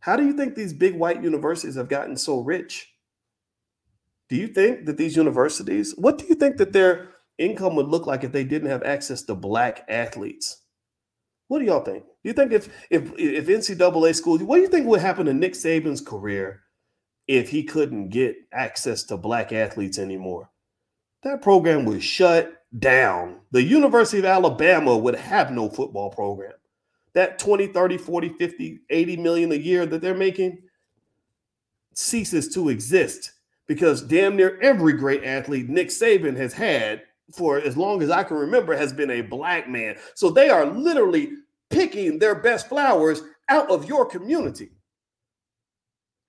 How do you think these big white universities have gotten so rich? Do you think that these universities, what do you think that their income would look like if they didn't have access to black athletes? What do y'all think? Do you think if if if NCAA schools, what do you think would happen to Nick Saban's career if he couldn't get access to black athletes anymore? That program would shut down. The University of Alabama would have no football program. That 20, 30, 40, 50, 80 million a year that they're making ceases to exist because damn near every great athlete Nick Saban has had for as long as I can remember has been a black man. So they are literally picking their best flowers out of your community.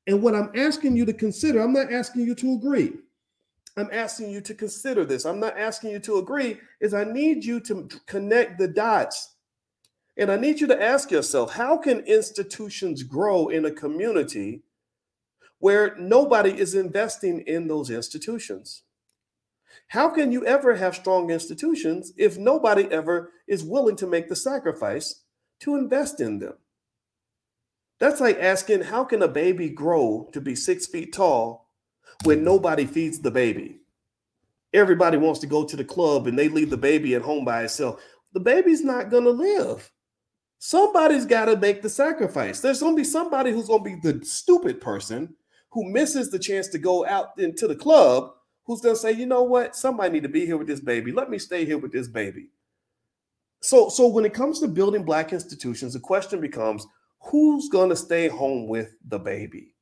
And what I'm asking you to consider, I'm not asking you to agree. I'm asking you to consider this. I'm not asking you to agree, is I need you to connect the dots. And I need you to ask yourself, how can institutions grow in a community where nobody is investing in those institutions. How can you ever have strong institutions if nobody ever is willing to make the sacrifice to invest in them? That's like asking, how can a baby grow to be six feet tall when nobody feeds the baby? Everybody wants to go to the club and they leave the baby at home by itself. The baby's not going to live. Somebody's got to make the sacrifice. There's going to be somebody who's going to be the stupid person who misses the chance to go out into the club who's to say, you know what, somebody need to be here with this baby. Let me stay here with this baby. So, so when it comes to building black institutions, the question becomes, who's to stay home with the baby?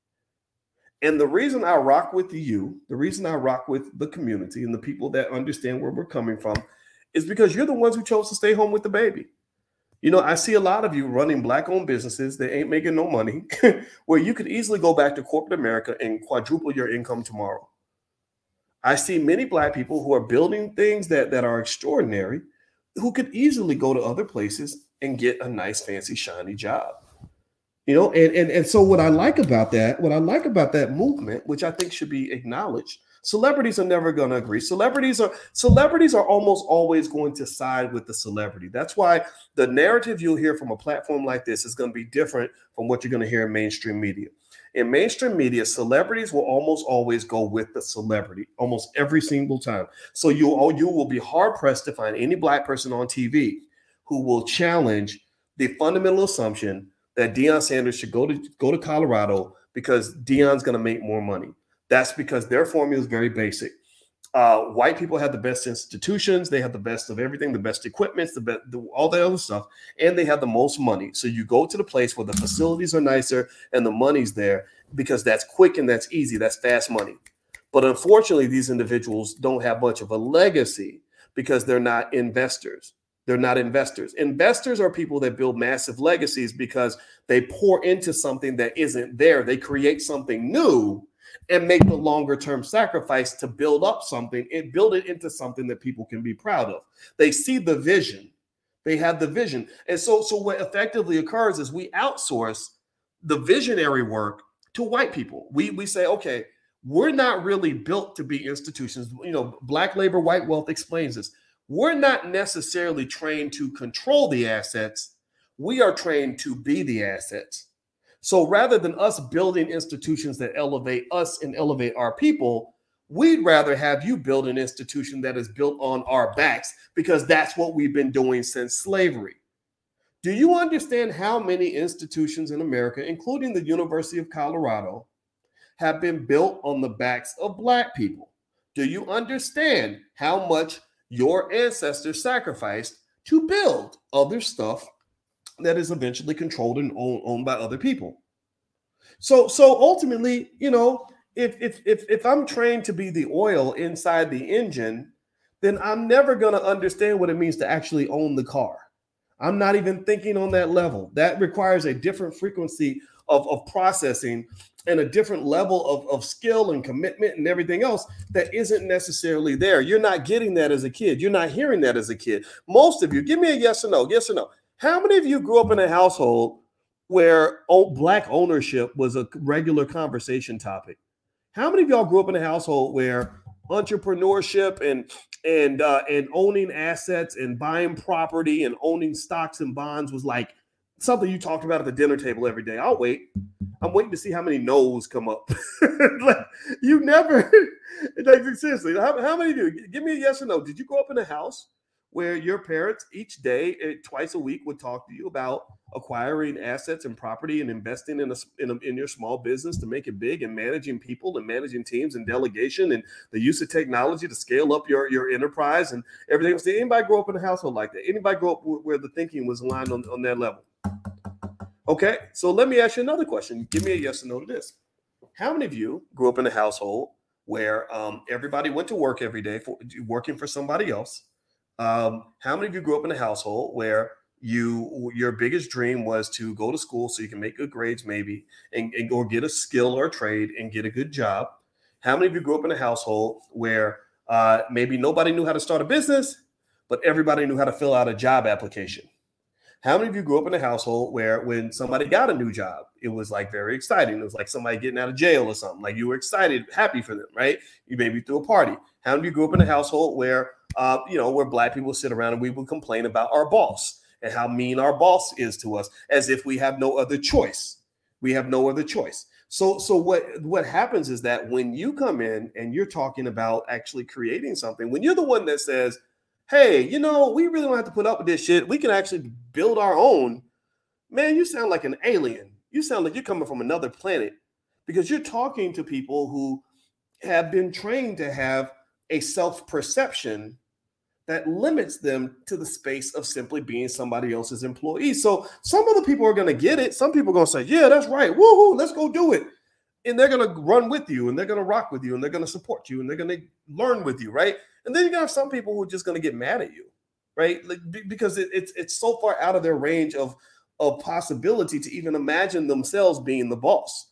And the reason I rock with you, the reason I rock with the community and the people that understand where we're coming from, is because you're the ones who chose to stay home with the baby. You know, I see a lot of you running black owned businesses that ain't making no money, where you could easily go back to corporate America and quadruple your income tomorrow. I see many black people who are building things that, that are extraordinary, who could easily go to other places and get a nice, fancy, shiny job. You know, and, and and so what I like about that, what I like about that movement, which I think should be acknowledged, Celebrities are never going to agree. Celebrities are celebrities are almost always going to side with the celebrity. That's why the narrative you'll hear from a platform like this is going to be different from what you're going to hear in mainstream media. In mainstream media, celebrities will almost always go with the celebrity almost every single time. So you you will be hard pressed to find any black person on TV who will challenge the fundamental assumption that Deion Sanders should go to go to Colorado because Deion's going to make more money. That's because their formula is very basic. Uh, white people have the best institutions, they have the best of everything, the best equipment, the best, the, all the other stuff, and they have the most money. So you go to the place where the facilities are nicer and the money's there because that's quick and that's easy, that's fast money. But unfortunately, these individuals don't have much of a legacy because they're not investors. They're not investors. Investors are people that build massive legacies because they pour into something that isn't there. They create something new and make the longer term sacrifice to build up something and build it into something that people can be proud of. They see the vision. They have the vision. And so, so what effectively occurs is we outsource the visionary work to white people. We we say, okay, we're not really built to be institutions. You know, black labor, white wealth explains this. We're not necessarily trained to control the assets. We are trained to be the assets. So rather than us building institutions that elevate us and elevate our people, we'd rather have you build an institution that is built on our backs because that's what we've been doing since slavery. Do you understand how many institutions in America, including the University of Colorado, have been built on the backs of Black people? Do you understand how much your ancestors sacrificed to build other stuff that is eventually controlled and owned, owned by other people. So so ultimately, you know, if if if if I'm trained to be the oil inside the engine, then I'm never going to understand what it means to actually own the car. I'm not even thinking on that level. That requires a different frequency of, of processing and a different level of, of skill and commitment and everything else that isn't necessarily there. You're not getting that as a kid. You're not hearing that as a kid. Most of you, give me a yes or no. Yes or no. How many of you grew up in a household where black ownership was a regular conversation topic? How many of y'all grew up in a household where entrepreneurship and and uh, and owning assets and buying property and owning stocks and bonds was like something you talked about at the dinner table every day. I'll wait. I'm waiting to see how many no's come up. you never, like, seriously, how, how many you give me a yes or no? Did you grow up in a house where your parents each day, eh, twice a week, would talk to you about acquiring assets and property and investing in a, in, a, in your small business to make it big and managing people and managing teams and delegation and the use of technology to scale up your, your enterprise and everything. Did anybody grow up in a household like that? Anybody grow up where the thinking was aligned on, on that level? Okay, so let me ask you another question. Give me a yes or no to this. How many of you grew up in a household where um, everybody went to work every day for working for somebody else? Um, how many of you grew up in a household where you your biggest dream was to go to school so you can make good grades, maybe, and, and or get a skill or a trade and get a good job? How many of you grew up in a household where uh, maybe nobody knew how to start a business, but everybody knew how to fill out a job application? How many of you grew up in a household where when somebody got a new job, it was like very exciting? It was like somebody getting out of jail or something. Like you were excited, happy for them, right? You maybe threw a party. How many of you grew up in a household where, uh, you know, where black people sit around and we would complain about our boss and how mean our boss is to us, as if we have no other choice. We have no other choice. So, so what what happens is that when you come in and you're talking about actually creating something, when you're the one that says, hey, you know, we really don't have to put up with this shit. We can actually build our own. Man, you sound like an alien. You sound like you're coming from another planet because you're talking to people who have been trained to have a self perception that limits them to the space of simply being somebody else's employee. So some of the people are going to get it. Some people are going to say, yeah, that's right. Woohoo, let's go do it. And they're going to run with you and they're going to rock with you and they're going to support you and they're going to learn with you, right? And then you got some people who are just going to get mad at you, right? Like, because it, it's it's so far out of their range of of possibility to even imagine themselves being the boss,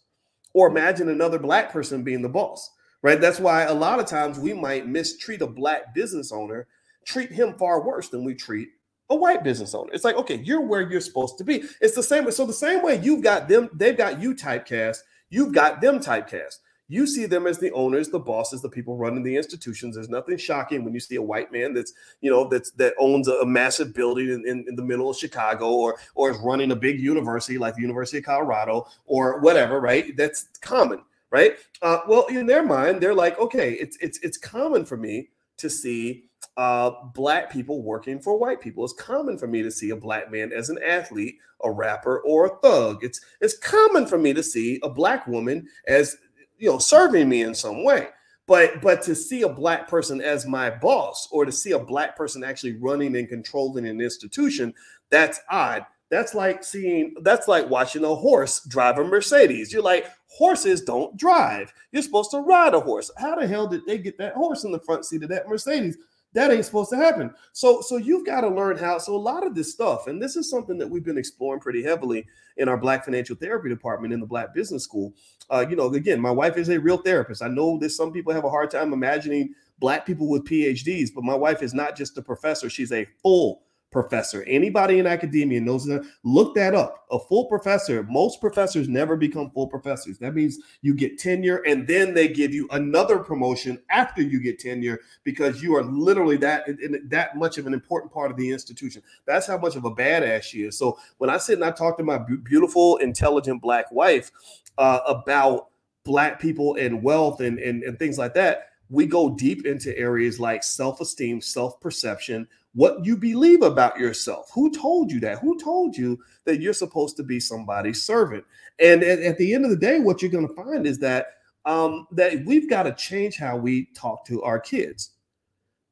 or imagine another black person being the boss, right? That's why a lot of times we might mistreat a black business owner, treat him far worse than we treat a white business owner. It's like, okay, you're where you're supposed to be. It's the same way. So the same way you've got them, they've got you typecast, you've got them typecast. You see them as the owners, the bosses, the people running the institutions. There's nothing shocking when you see a white man that's, you know, that's that owns a, massive building in, in, in, the middle of Chicago or or is running a big university like the University of Colorado or whatever, right? That's common, right? Uh, well, in their mind, they're like, okay, it's it's it's common for me to see uh, black people working for white people. It's common for me to see a black man as an athlete, a rapper, or a thug. It's it's common for me to see a black woman as you know serving me in some way. But but to see a black person as my boss or to see a black person actually running and controlling an institution that's odd. That's like seeing that's like watching a horse drive a mercedes. You're like horses don't drive. You're supposed to ride a horse. How the hell did they get that horse in the front seat of that mercedes that ain't supposed to happen. So, so you've got to learn how. So, a lot of this stuff, and this is something that we've been exploring pretty heavily in our Black Financial Therapy department in the Black Business School. Uh, you know, again, my wife is a real therapist. I know that some people have a hard time imagining Black people with PhDs, but my wife is not just a professor; she's a full professor. Anybody in academia knows that. Look that up. A full professor, most professors never become full professors. That means you get tenure and then they give you another promotion after you get tenure because you are literally that that much of an important part of the institution. That's how much of a badass she is. So when I sit and I talk to my beautiful, intelligent black wife uh, about black people and wealth and, and, and things like that, we go deep into areas like self-esteem, self-perception, what you believe about yourself. Who told you that? Who told you that you're supposed to be somebody's servant? And at, at the end of the day, what you're going to find is that um, that we've got to change how we talk to our kids.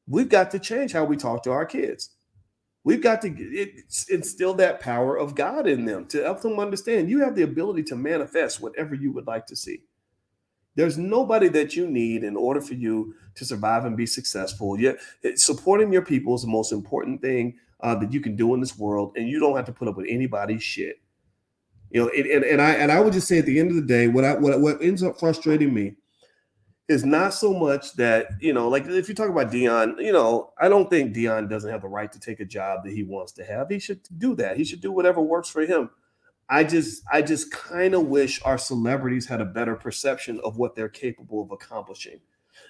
We've got to change how we talk to our kids. We've got to instill that power of God in them to help them understand you have the ability to manifest whatever you would like to see. There's nobody that you need in order for you to survive and be successful. Yet supporting your people is the most important thing uh, that you can do in this world, and you don't have to put up with anybody's shit. You know, and, and I and I would just say at the end of the day, what I what what ends up frustrating me is not so much that you know, like if you talk about Deion, you know, I don't think Deion doesn't have the right to take a job that he wants to have. He should do that. He should do whatever works for him. I just I just kind of wish our celebrities had a better perception of what they're capable of accomplishing.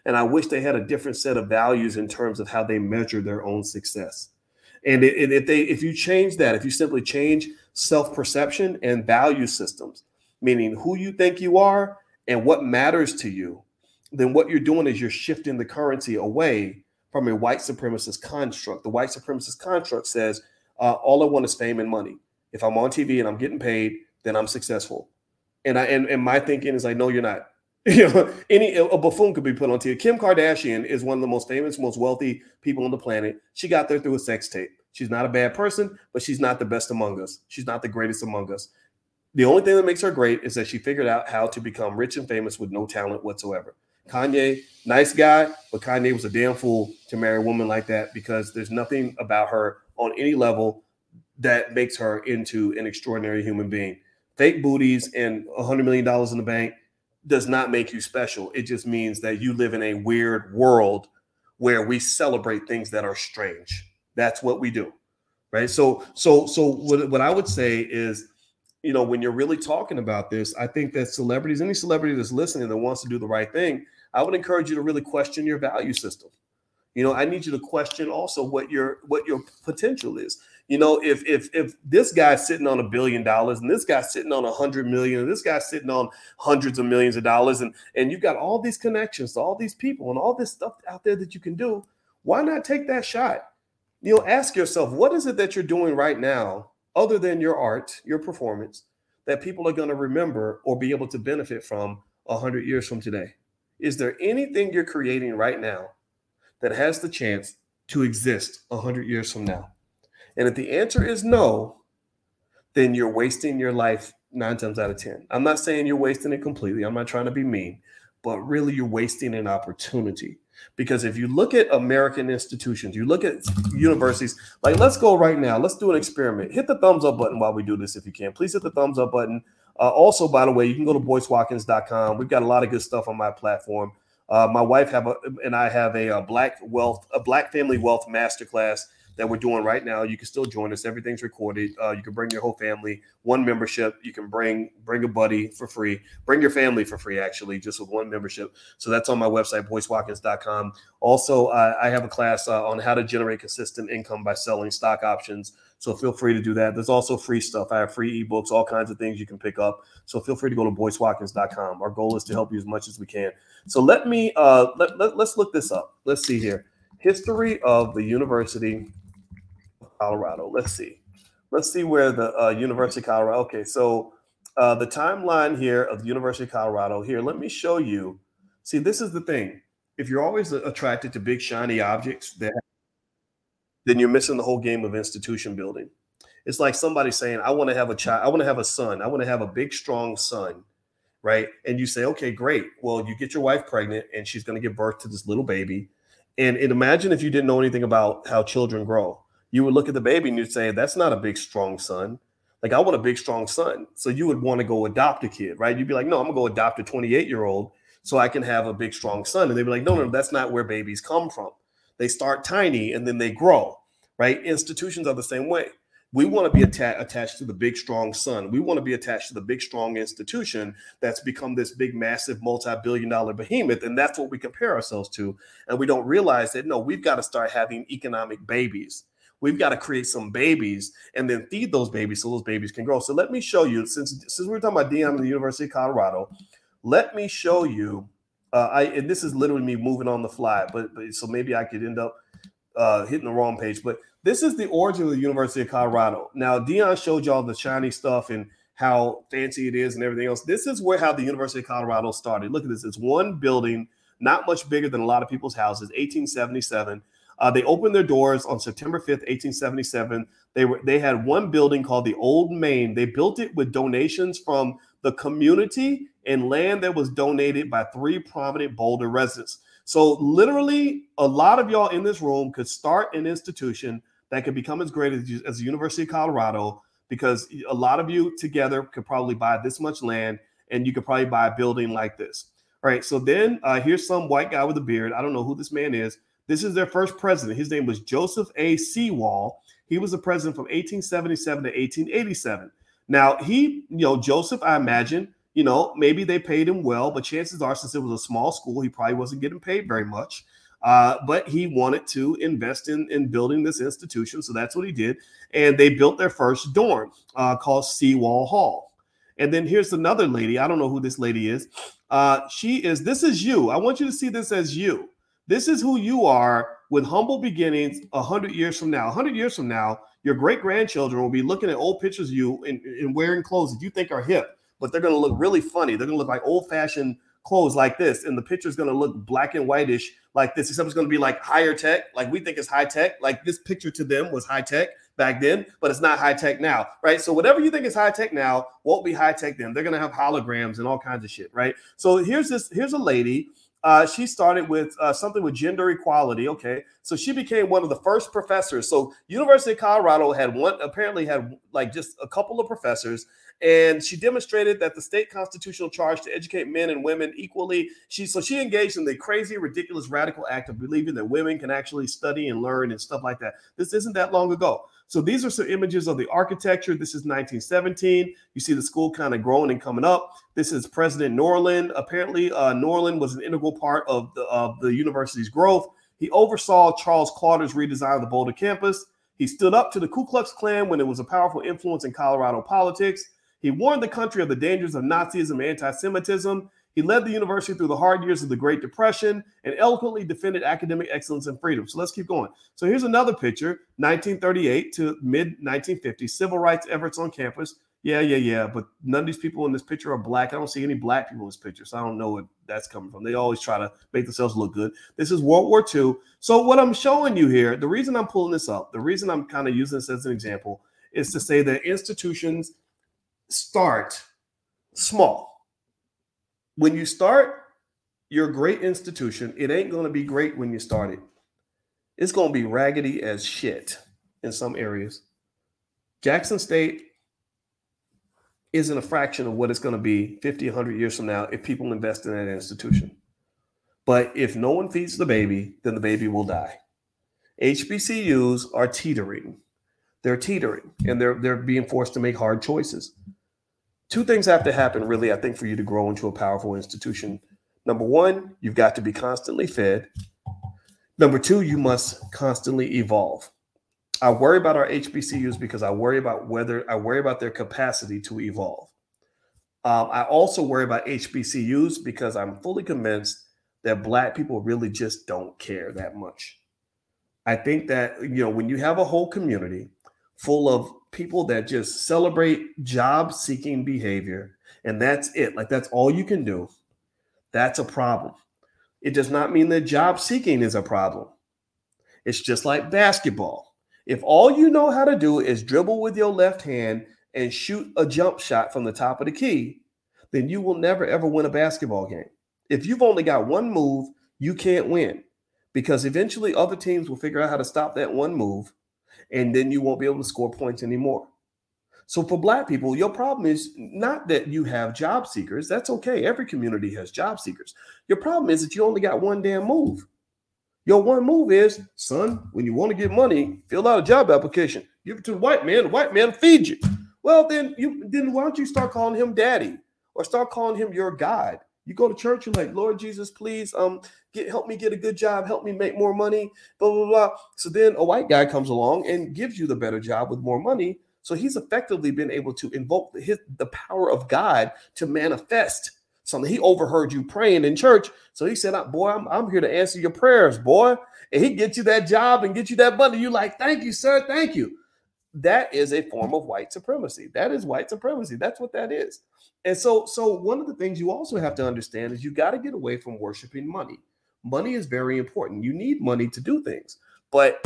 And I wish they had a different set of values in terms of how they measure their own success. And if they if you change that, if you simply change self-perception and value systems, meaning who you think you are and what matters to you, then what you're doing is you're shifting the currency away from a white supremacist construct. The white supremacist construct says uh, all I want is fame and money. If I'm on TV and I'm getting paid, then I'm successful. And I and, and my thinking is like, no, you're not. You know, any a buffoon could be put on TV. Kim Kardashian is one of the most famous, most wealthy people on the planet. She got there through a sex tape. She's not a bad person, but she's not the best among us. She's not the greatest among us. The only thing that makes her great is that she figured out how to become rich and famous with no talent whatsoever. Kanye, nice guy, but Kanye was a damn fool to marry a woman like that because there's nothing about her on any level that makes her into an extraordinary human being. Fake booties and a hundred million dollars in the bank does not make you special. It just means that you live in a weird world where we celebrate things that are strange. That's what we do. Right. So, so, so what, what I would say is, you know, when you're really talking about this, I think that celebrities, any celebrity that's listening that wants to do the right thing, I would encourage you to really question your value system. You know, I need you to question also what your what your potential is. You know, if if if this guy's sitting on a billion dollars and this guy's sitting on a hundred million and this guy's sitting on hundreds of millions of dollars and and you've got all these connections to all these people and all this stuff out there that you can do, why not take that shot? You know, ask yourself, what is it that you're doing right now, other than your art, your performance, that people are going to remember or be able to benefit from a hundred years from today? Is there anything you're creating right now that has the chance to exist a hundred years from now? And if the answer is no, then you're wasting your life nine times out of 10. I'm not saying you're wasting it completely. I'm not trying to be mean, but really you're wasting an opportunity. Because if you look at American institutions, you look at universities, like let's go right now, let's do an experiment. Hit the thumbs up button while we do this if you can. Please hit the thumbs up button. Uh, also, by the way, you can go to boycewatkins.com. We've got a lot of good stuff on my platform. Uh, my wife have a, and I have a, a black wealth, a black family wealth masterclass that we're doing right now. You can still join us. Everything's recorded. Uh, you can bring your whole family. One membership. You can bring bring a buddy for free. Bring your family for free, actually, just with one membership. So that's on my website, boycewatkins.com. Also, I have a class uh, on how to generate consistent income by selling stock options. So feel free to do that. There's also free stuff. I have free ebooks, all kinds of things you can pick up. So feel free to go to boycewatkins.com. Our goal is to help you as much as we can. So let me uh, let, let, let's look this up. Let's see here. History of the University Colorado. Let's see. Let's see where the uh, University of Colorado. Okay, so uh, the timeline here of the University of Colorado. Here, let me show you. See, this is the thing. If you're always attracted to big shiny objects, that then you're missing the whole game of institution building. It's like somebody saying, "I want to have a child. I want to have a son. I want to have a big, strong son." Right? And you say, "Okay, great. Well, you get your wife pregnant, and she's going to give birth to this little baby." And, and imagine if you didn't know anything about how children grow you would look at the baby and you'd say, that's not a big, strong son. Like, I want a big, strong son. So you would want to go adopt a kid, right? You'd be like, no, I'm going to go adopt a 28 year old so I can have a big, strong son. And they'd be like, no, no, that's not where babies come from. They start tiny and then they grow, right? Institutions are the same way. We want to be atta- attached to the big, strong son. We want to be attached to the big, strong institution that's become this big, massive, multi billion dollar behemoth. And that's what we compare ourselves to. And we don't realize that, no, we've got to start having economic babies We've got to create some babies and then feed those babies so those babies can grow. So let me show you, since since we're talking about Deion at the University of Colorado, let me show you. Uh, I and this is literally me moving on the fly, but, but so maybe I could end up uh, hitting the wrong page. But this is the origin of the University of Colorado. Now Deion showed y'all the shiny stuff and how fancy it is and everything else. This is where how the University of Colorado started. Look at this. It's one building, not much bigger than a lot of people's houses, 1877. Uh, they opened their doors on September 5th, 1877. They were they had one building called the Old Main. They built it with donations from the community and land that was donated by three prominent Boulder residents. So literally, a lot of y'all in this room could start an institution that could become as great as, as the University of Colorado because a lot of you together could probably buy this much land and you could probably buy a building like this. All right. So then uh, here's some white guy with a beard. I don't know who this man is. This is their first president. His name was Joseph A. Sewall. He was the president from 1877 to 1887. Now, he, you know, Joseph, I imagine, you know, maybe they paid him well, but chances are, since it was a small school, he probably wasn't getting paid very much. Uh, but he wanted to invest in, in building this institution. So that's what he did. And they built their first dorm uh, called Sewall Hall. And then here's another lady. I don't know who this lady is. Uh, she is, this is you. I want you to see this as you. This is who you are with humble beginnings 100 years from now. 100 years from now, your great grandchildren will be looking at old pictures of you and, wearing clothes that you think are hip, but they're going to look really funny. They're going to look like old fashioned clothes like this, and the picture is going to look black and whitish like this, except it's going to be like higher tech, like we think it's high tech. Like this picture to them was high tech back then, but it's not high tech now, right? So whatever you think is high tech now won't be high tech then. They're going to have holograms and all kinds of shit, right? So here's this. Here's a lady. Uh, she started with uh, something with gender equality. Okay, so she became one of the first professors. So University of Colorado had one apparently had like just a couple of professors and she demonstrated that the state constitutional charge to educate men and women equally. She so she engaged in the crazy, ridiculous, radical act of believing that women can actually study and learn and stuff like that. This isn't that long ago. So these are some images of the architecture. This is 1917. You see the school kind of growing and coming up. This is President Norlin. Apparently, uh, Norlin was an integral part of the, of the university's growth. He oversaw Charles Carter's redesign of the Boulder campus. He stood up to the Ku Klux Klan when it was a powerful influence in Colorado politics. He warned the country of the dangers of Nazism and anti Semitism. He led the university through the hard years of the Great Depression and eloquently defended academic excellence and freedom. So let's keep going. So here's another picture 1938 to mid 1950, civil rights efforts on campus. Yeah, yeah, yeah. But none of these people in this picture are black. I don't see any black people in this picture. So I don't know what that's coming from. They always try to make themselves look good. This is World War II. So what I'm showing you here, the reason I'm pulling this up, the reason I'm kind of using this as an example is to say that institutions start small. When you start your great institution, it ain't going to be great when you start it. It's going to be raggedy as shit in some areas. Jackson State isn't a fraction of what it's going to be 50, 100 years from now if people invest in that institution. But if no one feeds the baby, then the baby will die. HBCUs are teetering. They're teetering and they're they're being forced to make hard choices two things have to happen, really, I think, for you to grow into a powerful institution. Number one, you've got to be constantly fed. Number two, you must constantly evolve. I worry about our HBCUs because I worry about whether I worry about their capacity to evolve. Um, I also worry about HBCUs because I'm fully convinced that Black people really just don't care that much. I think that, you know, when you have a whole community full of people that just celebrate job seeking behavior and that's it. Like that's all you can do. That's a problem. It does not mean that job seeking is a problem. It's just like basketball. If all you know how to do is dribble with your left hand and shoot a jump shot from the top of the key, then you will never ever win a basketball game. If you've only got one move, you can't win because eventually other teams will figure out how to stop that one move and then you won't be able to score points anymore. So for black people, your problem is not that you have job seekers. That's okay. Every community has job seekers. Your problem is that you only got one damn move. Your one move is, son, when you want to get money, fill out a job application. Give it to the white man. The white man feed you. Well, then you then why don't you start calling him daddy or start calling him your God? You go to church, you're like, Lord Jesus, please um get help me get a good job, help me make more money, blah blah blah. So then a white guy comes along and gives you the better job with more money. So he's effectively been able to invoke the, his, the power of God to manifest something. He overheard you praying in church, so he said, "Boy, I'm, I'm here to answer your prayers, boy." And he gets you that job and get you that money. You're like, "Thank you, sir. Thank you." That is a form of white supremacy. That is white supremacy. That's what that is. And so, so one of the things you also have to understand is you got to get away from worshiping money. Money is very important. You need money to do things. But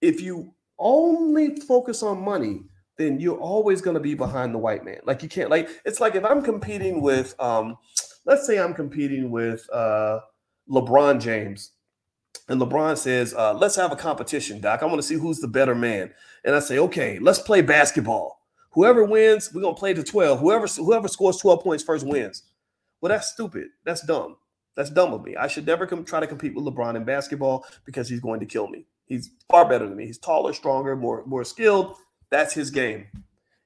if you only focus on money, then you're always going to be behind the white man. Like you can't like it's like if I'm competing with um let's say I'm competing with uh LeBron James and LeBron says, uh, let's have a competition, Doc. I want to see who's the better man. And I say, okay, let's play basketball. Whoever wins, we're gonna play to 12. Whoever whoever scores 12 points first wins. Well, that's stupid. That's dumb. That's dumb of me. I should never come try to compete with LeBron in basketball because he's going to kill me. He's far better than me. He's taller, stronger, more more skilled. That's his game.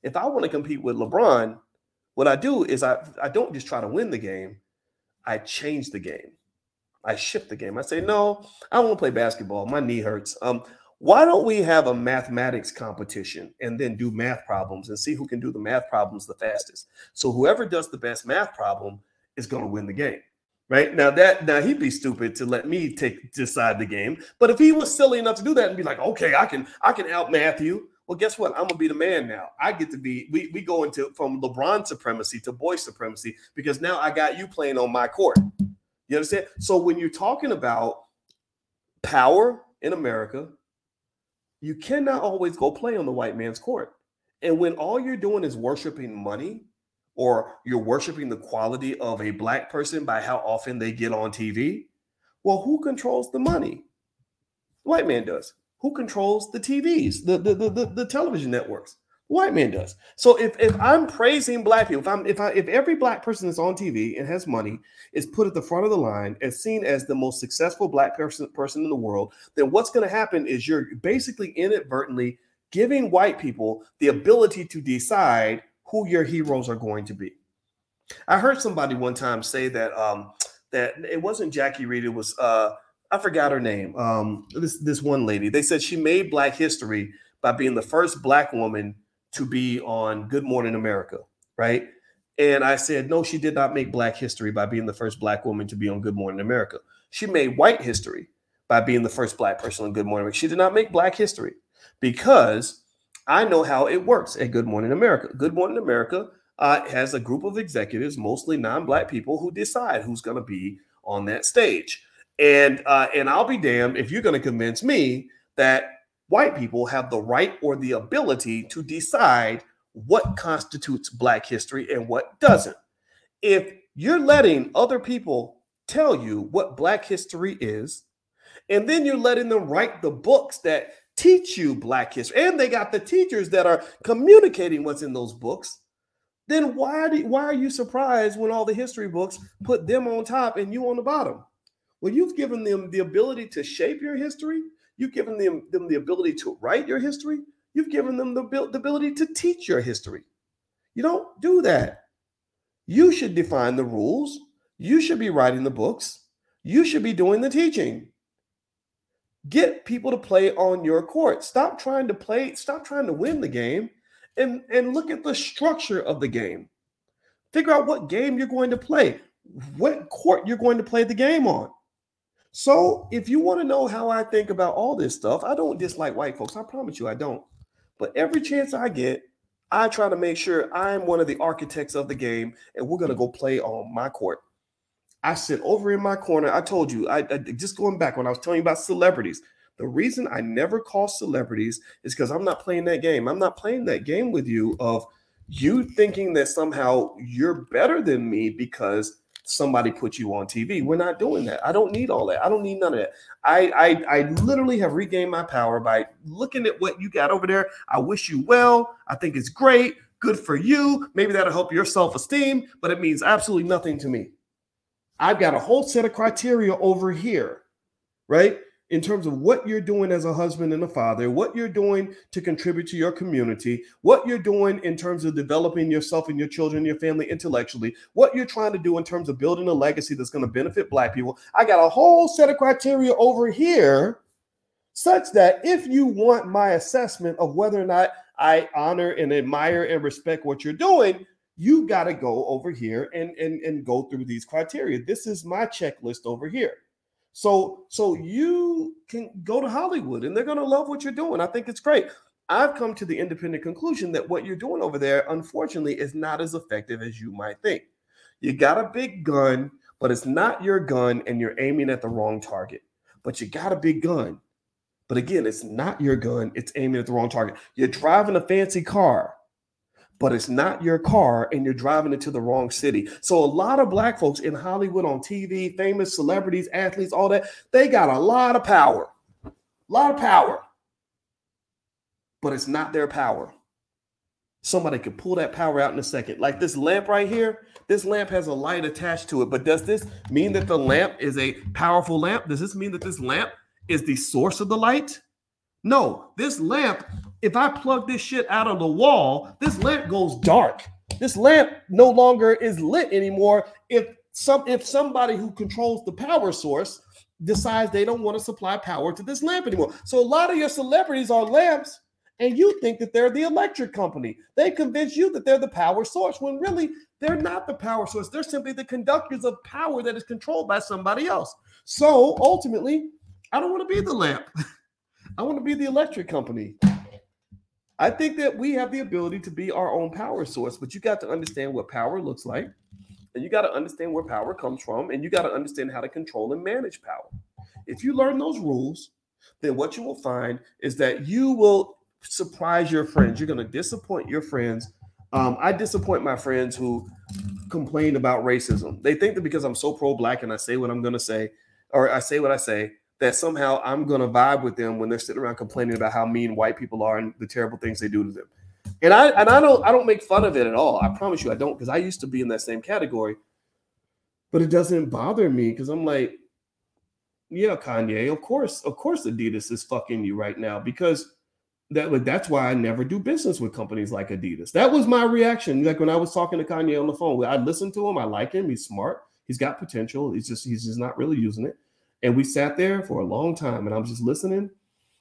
If I want to compete with LeBron, what I do is I I don't just try to win the game. I change the game. I shift the game. I say, no, I want to play basketball. My knee hurts. Um, why don't we have a mathematics competition and then do math problems and see who can do the math problems the fastest? So whoever does the best math problem is going to win the game. Right now, that now he'd be stupid to let me take decide the game. But if he was silly enough to do that and be like, okay, I can I can out you. Well, guess what? I'm gonna be the man now. I get to be. We we go into from LeBron supremacy to boy supremacy because now I got you playing on my court. You understand? So when you're talking about power in America, you cannot always go play on the white man's court. And when all you're doing is worshiping money, or you're worshiping the quality of a black person by how often they get on TV, well, who controls the money? White man does. Who controls the TVs, the, the, the, the television networks? White man does. So if, if I'm praising black people, if I'm if I if every black person that's on TV and has money is put at the front of the line as seen as the most successful black person person in the world, then what's going to happen is you're basically inadvertently giving white people the ability to decide who your heroes are going to be. I heard somebody one time say that um that it wasn't Jackie Reed, it was uh I forgot her name. Um this this one lady. They said she made black history by being the first black woman to be on Good Morning America, right? And I said, no, she did not make Black history by being the first Black woman to be on Good Morning America. She made white history by being the first Black person on Good Morning America. She did not make Black history because I know how it works at Good Morning America. Good Morning America uh, has a group of executives, mostly non-black people, who decide who's going to be on that stage. And uh, and I'll be damned if you're going to convince me that white people have the right or the ability to decide what constitutes Black history and what doesn't. If you're letting other people tell you what Black history is, and then you're letting them write the books that teach you Black history, and they got the teachers that are communicating what's in those books, then why, do, why are you surprised when all the history books put them on top and you on the bottom? Well, you've given them the ability to shape your history You've given them, them the ability to write your history. You've given them the, the ability to teach your history. You don't do that. You should define the rules. You should be writing the books. You should be doing the teaching. Get people to play on your court. Stop trying to play, stop trying to win the game and, and look at the structure of the game. Figure out what game you're going to play, what court you're going to play the game on. So, if you want to know how I think about all this stuff, I don't dislike white folks. I promise you, I don't. But every chance I get, I try to make sure I'm one of the architects of the game, and we're gonna go play on my court. I sit over in my corner. I told you, I, I just going back when I was telling you about celebrities. The reason I never call celebrities is because I'm not playing that game. I'm not playing that game with you of you thinking that somehow you're better than me because somebody put you on TV. We're not doing that. I don't need all that. I don't need none of that. I, I I literally have regained my power by looking at what you got over there. I wish you well. I think it's great. Good for you. Maybe that'll help your self-esteem, but it means absolutely nothing to me. I've got a whole set of criteria over here, right? In terms of what you're doing as a husband and a father, what you're doing to contribute to your community, what you're doing in terms of developing yourself and your children, and your family intellectually, what you're trying to do in terms of building a legacy that's going to benefit Black people. I got a whole set of criteria over here, such that if you want my assessment of whether or not I honor and admire and respect what you're doing, you got to go over here and, and, and go through these criteria. This is my checklist over here. So so you can go to Hollywood and they're going to love what you're doing. I think it's great. I've come to the independent conclusion that what you're doing over there, unfortunately, is not as effective as you might think. You got a big gun, but it's not your gun and you're aiming at the wrong target. But you got a big gun. But again, it's not your gun, it's aiming at the wrong target. You're driving a fancy car, but it's not your car and you're driving it to the wrong city. So a lot of black folks in Hollywood on TV, famous celebrities, athletes, all that, they got a lot of power. A lot of power. But it's not their power. somebody could pull that power out in a second. Like this lamp right here, this lamp has a light attached to it. But does this mean that the lamp is a powerful lamp? Does this mean that this lamp is the source of the light? No, this lamp, if I plug this shit out of the wall, this lamp goes dark. This lamp no longer is lit anymore if some if somebody who controls the power source decides they don't want to supply power to this lamp anymore. So a lot of your celebrities are lamps and you think that they're the electric company. They convince you that they're the power source when really they're not the power source. They're simply the conductors of power that is controlled by somebody else. So ultimately, I don't want to be the lamp. I want to be the electric company. I think that we have the ability to be our own power source, but you got to understand what power looks like, and you got to understand where power comes from, and you got to understand how to control and manage power. If you learn those rules, then what you will find is that you will surprise your friends. You're going to disappoint your friends. Um, I disappoint my friends who complain about racism. They think that because I'm so pro black and I say what I'm going to say, or I say what I say, that somehow I'm to vibe with them when they're sitting around complaining about how mean white people are and the terrible things they do to them. And I and I don't I don't make fun of it at all. I promise you I don't because I used to be in that same category. But it doesn't bother me because I'm like, yeah, Kanye, of course, of course Adidas is fucking you right now because that that's why I never do business with companies like Adidas. That was my reaction. Like when I was talking to Kanye on the phone, I listened to him. I like him. He's smart. He's got potential. He's just he's just not really using it. And we sat there for a long time, and I was just listening.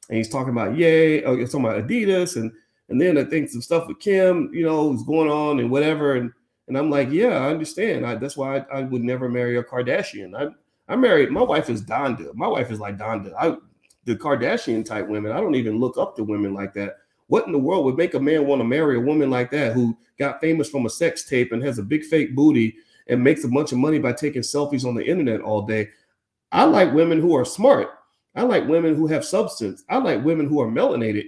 And he's talking about yay, oh, he's talking about Adidas, and and then I think some stuff with Kim, you know, was going on and whatever. And and I'm like, yeah, I understand. I, that's why I, I, would never marry a Kardashian. I I married my wife is Donda. My wife is like Donda. I the Kardashian type women. I don't even look up to women like that. What in the world would make a man want to marry a woman like that who got famous from a sex tape and has a big fake booty and makes a bunch of money by taking selfies on the internet all day? I like women who are smart. I like women who have substance. I like women who are melanated.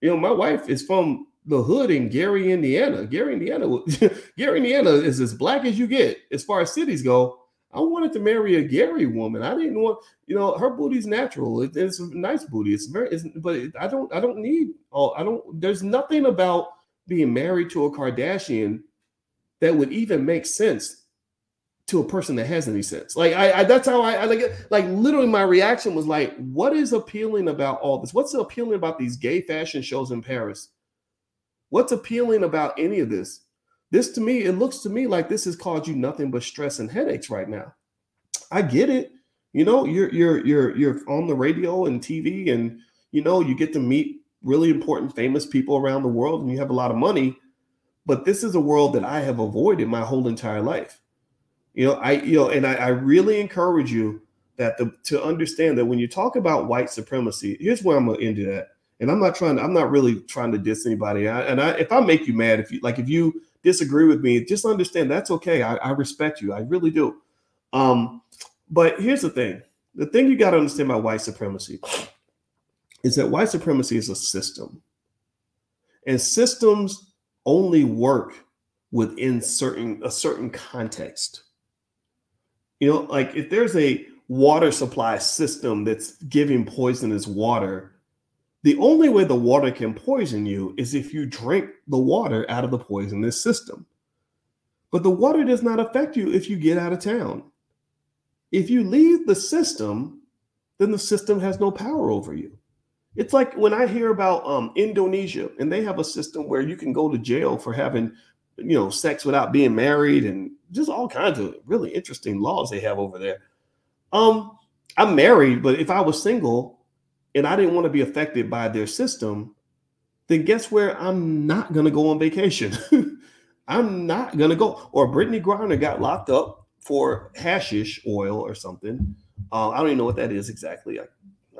You know, my wife is from the hood in Gary, Indiana. Gary, Indiana, Gary, Indiana is as black as you get as far as cities go. I wanted to marry a Gary woman. I didn't want, you know, her booty's natural. It, it's a nice booty. It's very, it's, but I don't, I don't need. Oh, I don't. There's nothing about being married to a Kardashian that would even make sense to a person that has any sense. Like I, I that's how I, I like. Like literally, my reaction was like, "What is appealing about all this? What's appealing about these gay fashion shows in Paris? What's appealing about any of this?" This to me, it looks to me like this has caused you nothing but stress and headaches right now. I get it. You know, you're you're you're you're on the radio and TV, and you know, you get to meet really important, famous people around the world, and you have a lot of money. But this is a world that I have avoided my whole entire life. You know, I you know, and I, I really encourage you that the, to understand that when you talk about white supremacy, here's where I'm gonna end it at. And I'm not trying. I'm not really trying to diss anybody. I, and I, if I make you mad, if you like, if you disagree with me, just understand that's okay. I, I respect you. I really do. Um, but here's the thing the thing you got to understand about white supremacy is that white supremacy is a system, and systems only work within certain a certain context. You know, like if there's a water supply system that's giving poisonous water, the only way the water can poison you is if you drink the water out of the poisonous system. But the water does not affect you if you get out of town. If you leave the system, then the system has no power over you. It's like when I hear about um, Indonesia and they have a system where you can go to jail for having, you know, sex without being married and just all kinds of really interesting laws they have over there. Um, I'm married, but if I was single, and I didn't want to be affected by their system, then guess where I'm not going to go on vacation? I'm not going to go. Or Brittney Griner got locked up for hashish oil or something. Uh, I don't even know what that is exactly. I,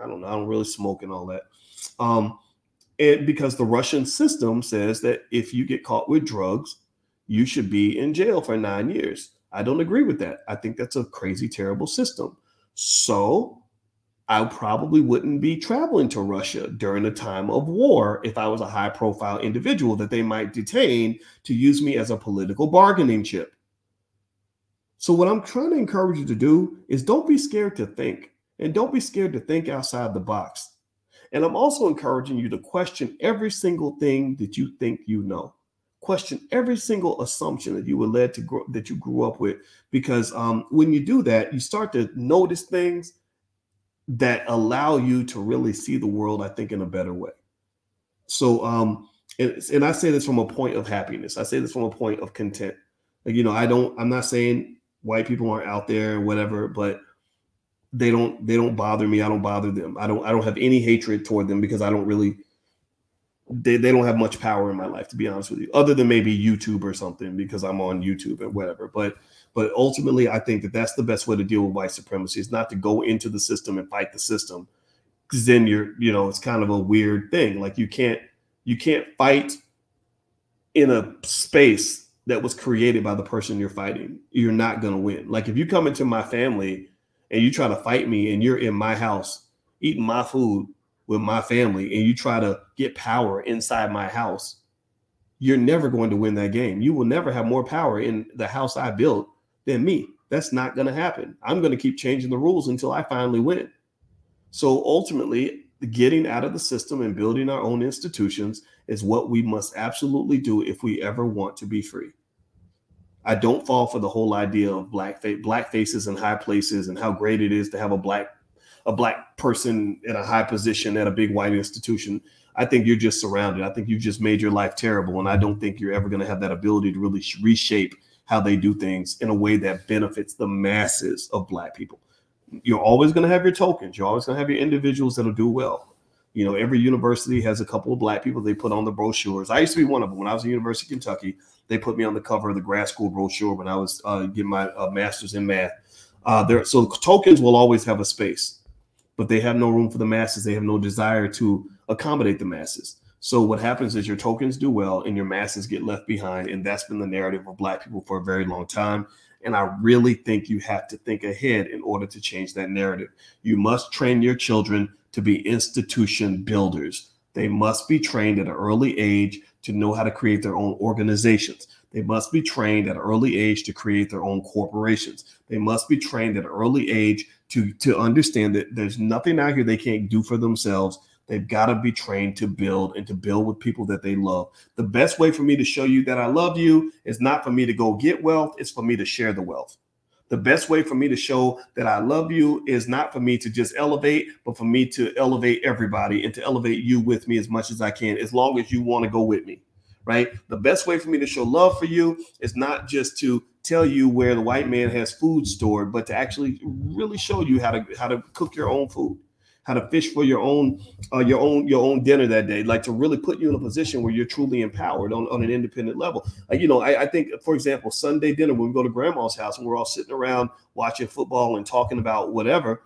I don't know. I don't really smoke and all that. Um, and because the Russian system says that if you get caught with drugs, you should be in jail for nine years. I don't agree with that. I think that's a crazy, terrible system. So I probably wouldn't be traveling to Russia during a time of war if I was a high profile individual that they might detain to use me as a political bargaining chip. So, what I'm trying to encourage you to do is don't be scared to think and don't be scared to think outside the box. And I'm also encouraging you to question every single thing that you think you know. Question every single assumption that you were led to grow that you grew up with because um, when you do that you start to notice things that allow you to really see the world i think in a better way. So um and, and i say this from a point of happiness. I say this from a point of content. Like, you know i don't i'm not saying white people aren't out there or whatever but they don't they don't bother me. I don't bother them. I don't i don't have any hatred toward them because i don't really they, they don't have much power in my life to be honest with you other than maybe youtube or something because i'm on youtube and whatever. But but ultimately i think that that's the best way to deal with white supremacy is not to go into the system and fight the system because then you're you know it's kind of a weird thing. Like you can't you can't fight in a space that was created by the person you're fighting. You're not going to win. Like if you come into my family and you try to fight me and you're in my house eating my food with my family and you try to get power inside my house, you're never going to win that game. You will never have more power in the house I built than me. That's not going to happen. I'm going to keep changing the rules until I finally win. So ultimately, getting out of the system and building our own institutions is what we must absolutely do if we ever want to be free. I don't fall for the whole idea of black fa- black faces in high places and how great it is to have a black a black person in a high position at a big white institution. I think you're just surrounded. I think you've just made your life terrible, and I don't think you're ever going to have that ability to really reshape how they do things in a way that benefits the masses of black people. You're always going to have your tokens. You're always going to have your individuals that'll do well. You know, every university has a couple of black people they put on the brochures. I used to be one of them when I was at University of Kentucky. They put me on the cover of the grad school brochure when I was uh, getting my uh, master's in math. Uh, there, so tokens will always have a space but they have no room for the masses. They have no desire to accommodate the masses. So what happens is your tokens do well and your masses get left behind. And that's been the narrative of black people for a very long time. And I really think you have to think ahead in order to change that narrative. You must train your children to be institution builders. They must be trained at an early age to know how to create their own organizations. They must be trained at an early age to create their own corporations. They must be trained at an early age to to understand that there's nothing out here they can't do for themselves. They've got to be trained to build and to build with people that they love. The best way for me to show you that I love you is not for me to go get wealth, it's for me to share the wealth. The best way for me to show that I love you is not for me to just elevate, but for me to elevate everybody and to elevate you with me as much as I can, as long as you want to go with me right? The best way for me to show love for you is not just to tell you where the white man has food stored, but to actually really show you how to how to cook your own food, how to fish for your own uh, your own your own dinner that day, like to really put you in a position where you're truly empowered on, on an independent level. Like, you know, I, I think, for example, Sunday dinner when we go to grandma's house and we're all sitting around watching football and talking about whatever.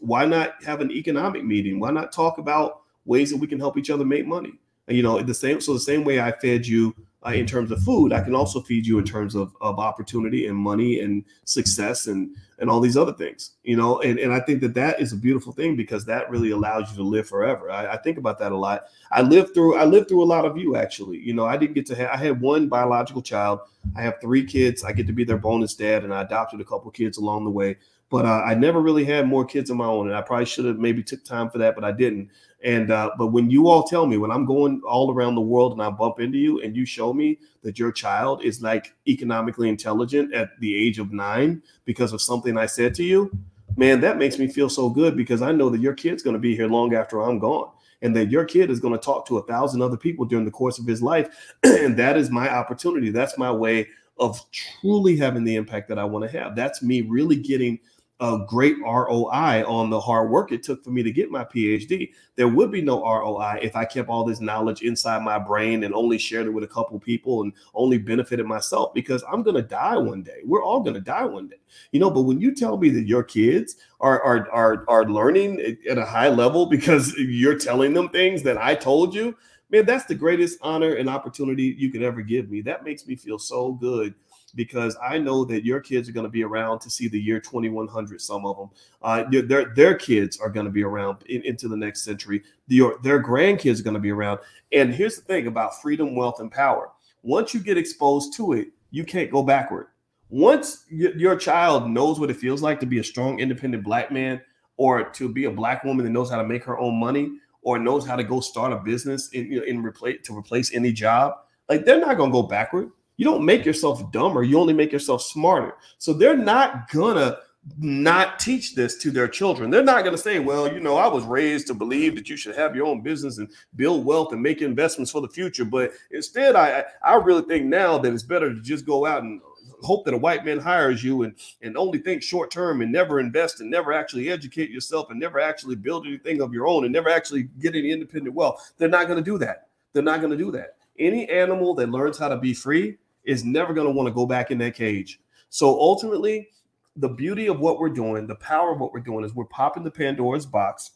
Why not have an economic meeting? Why not talk about ways that we can help each other make money? And, you know, the same. So the same way I fed you uh, in terms of food, I can also feed you in terms of, of opportunity and money and success and and all these other things, you know. And, and I think that that is a beautiful thing because that really allows you to live forever. I, I think about that a lot. I lived through I lived through a lot of you actually. You know, I didn't get to have I had one biological child. I have three kids. I get to be their bonus dad, and I adopted a couple kids along the way. But uh, I never really had more kids of my own, and I probably should have maybe took time for that, but I didn't. And uh, but when you all tell me when I'm going all around the world and I bump into you and you show me that your child is like economically intelligent at the age of nine because of something I said to you, man, that makes me feel so good because I know that your kid's going to be here long after I'm gone and that your kid is going to talk to a thousand other people during the course of his life. and that is my opportunity. That's my way of truly having the impact that I want to have. That's me really getting a great ROI on the hard work it took for me to get my PhD. There would be no ROI if I kept all this knowledge inside my brain and only shared it with a couple people and only benefited myself because I'm going to die one day. We're all going to die one day. You know, but when you tell me that your kids are are are are learning at a high level because you're telling them things that I told you, man, that's the greatest honor and opportunity you could ever give me. That makes me feel so good because I know that your kids are going to be around to see the year 2100. Some of them, uh, their their kids are going to be around in, into the next century. Your their grandkids are going to be around. And here's the thing about freedom, wealth, and power. Once you get exposed to it, you can't go backward. Once y- your child knows what it feels like to be a strong, independent black man, or to be a black woman that knows how to make her own money, or knows how to go start a business in, in replace to replace any job Like they're not going to go backward. You don't make yourself dumber, you only make yourself smarter. So they're not gonna not teach this to their children. They're not going to say, well, you know, I was raised to believe that you should have your own business and build wealth and make investments for the future. But instead, I I really think now that it's better to just go out and hope that a white man hires you and and only think short term and never invest and never actually educate yourself and never actually build anything of your own and never actually get any independent wealth. They're not going to do that. They're not going to do that. Any animal that learns how to be free is never going to want to go back in that cage. So ultimately, the beauty of what we're doing, the power of what we're doing is we're popping the Pandora's box.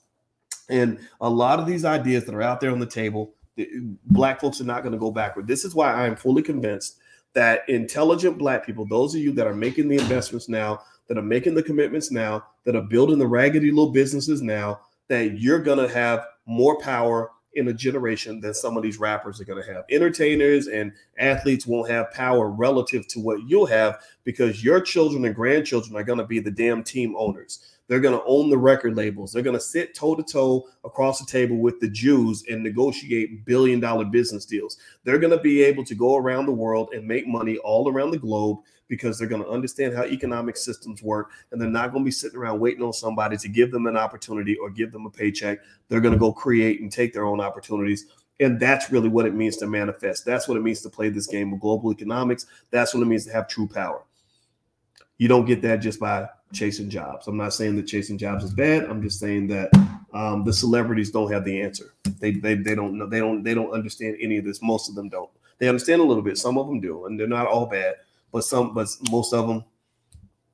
And a lot of these ideas that are out there on the table, black folks are not going to go backward. This is why I am fully convinced that intelligent black people, those of you that are making the investments now, that are making the commitments now, that are building the raggedy little businesses now, that you're going to have more power in a generation than some of these rappers are going to have. Entertainers and athletes won't have power relative to what you'll have because your children and grandchildren are going to be the damn team owners. They're going to own the record labels. They're going to sit toe to toe across the table with the Jews and negotiate billion dollar business deals. They're going to be able to go around the world and make money all around the globe because they're going to understand how economic systems work and they're not going to be sitting around waiting on somebody to give them an opportunity or give them a paycheck. They're going to go create and take their own opportunities. And that's really what it means to manifest. That's what it means to play this game of global economics. That's what it means to have true power. You don't get that just by chasing jobs. I'm not saying that chasing jobs is bad. I'm just saying that um, the celebrities don't have the answer. They, they they don't know. They don't they don't understand any of this. Most of them don't. They understand a little bit. Some of them do, and they're not all bad but some, but most of them,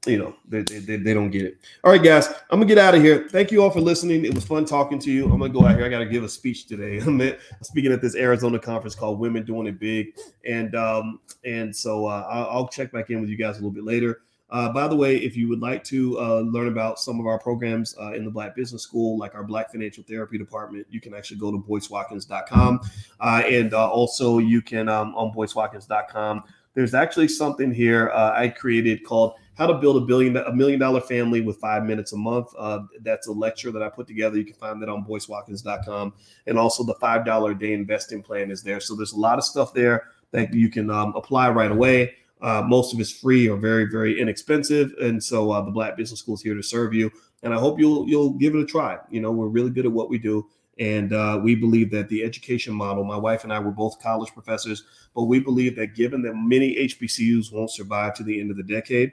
you know, they, they, they don't get it. All right, guys, I'm gonna get out of here. Thank you all for listening. It was fun talking to you. I'm gonna go out here. I got to give a speech today. I'm speaking at this Arizona conference called Women Doing It Big, and um, and so uh, I'll, check back in with you guys a little bit later. Uh, by the way, if you would like to uh, learn about some of our programs uh, in the Black Business School, like our Black Financial Therapy Department, you can actually go to boycewatkins.com. Uh, and uh, also, you can um, on boycewatkins.com there's actually something here uh, I created called "How to Build a Billion a Million Dollar Family with Five Minutes a Month." Uh, that's a lecture that I put together. You can find that on BoyceWatkins.com, and also the five dollar day investing plan is there. So there's a lot of stuff there that you can um, apply right away. Uh, most of it's free or very very inexpensive, and so uh, the Black Business School is here to serve you. And I hope you'll you'll give it a try. You know, we're really good at what we do. And uh, we believe that the education model, my wife and I were both college professors, but we believe that given that many HBCUs won't survive to the end of the decade,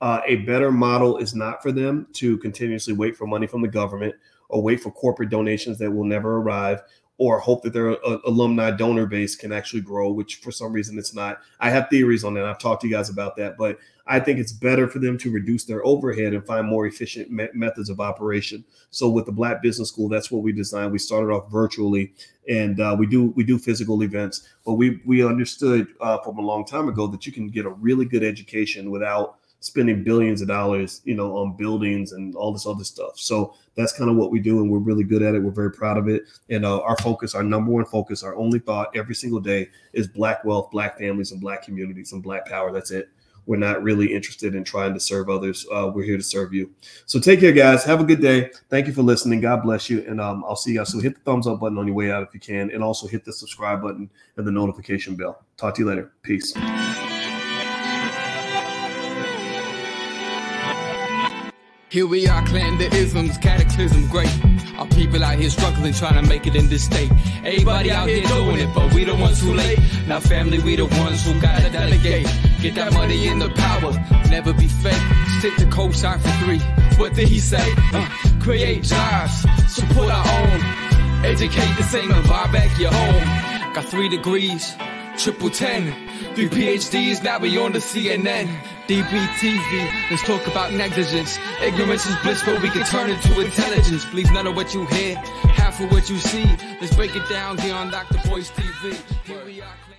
uh, a better model is not for them to continuously wait for money from the government or wait for corporate donations that will never arrive or hope that their uh, alumni donor base can actually grow, which for some reason it's not. I have theories on that. I've talked to you guys about that, but I think it's better for them to reduce their overhead and find more efficient me- methods of operation. So with the Black Business School, that's what we designed. We started off virtually, and uh, we do we do physical events, but we we understood uh, from a long time ago that you can get a really good education without spending billions of dollars, you know, on buildings and all this other stuff. So that's kind of what we do, and we're really good at it. We're very proud of it. And uh, our focus, our number one focus, our only thought every single day is Black wealth, Black families, and Black communities and Black power. That's it. We're not really interested in trying to serve others. Uh, we're here to serve you. So take care, guys. Have a good day. Thank you for listening. God bless you. And um, I'll see you guys. So hit the thumbs up button on your way out if you can. And also hit the subscribe button and the notification bell. Talk to you later. Peace. Here we are, clan the isms, cataclysm, great. Our people out here struggling, trying to make it in this state. Everybody out here doing it, but we the ones who late. Now, family, we the ones who gotta delegate. Get that money in the power, never be fake. Stick to co-sign for three. What did he say? Uh, create jobs, support our own. Educate the same and buy back your home. Got three degrees, triple ten. Three PhDs, now we on the CNN. DBTV, let's talk about negligence. Ignorance is bliss, but we can turn it to intelligence. Believe none of what you hear, half of what you see. Let's break it down here on Dr. Boyce TV.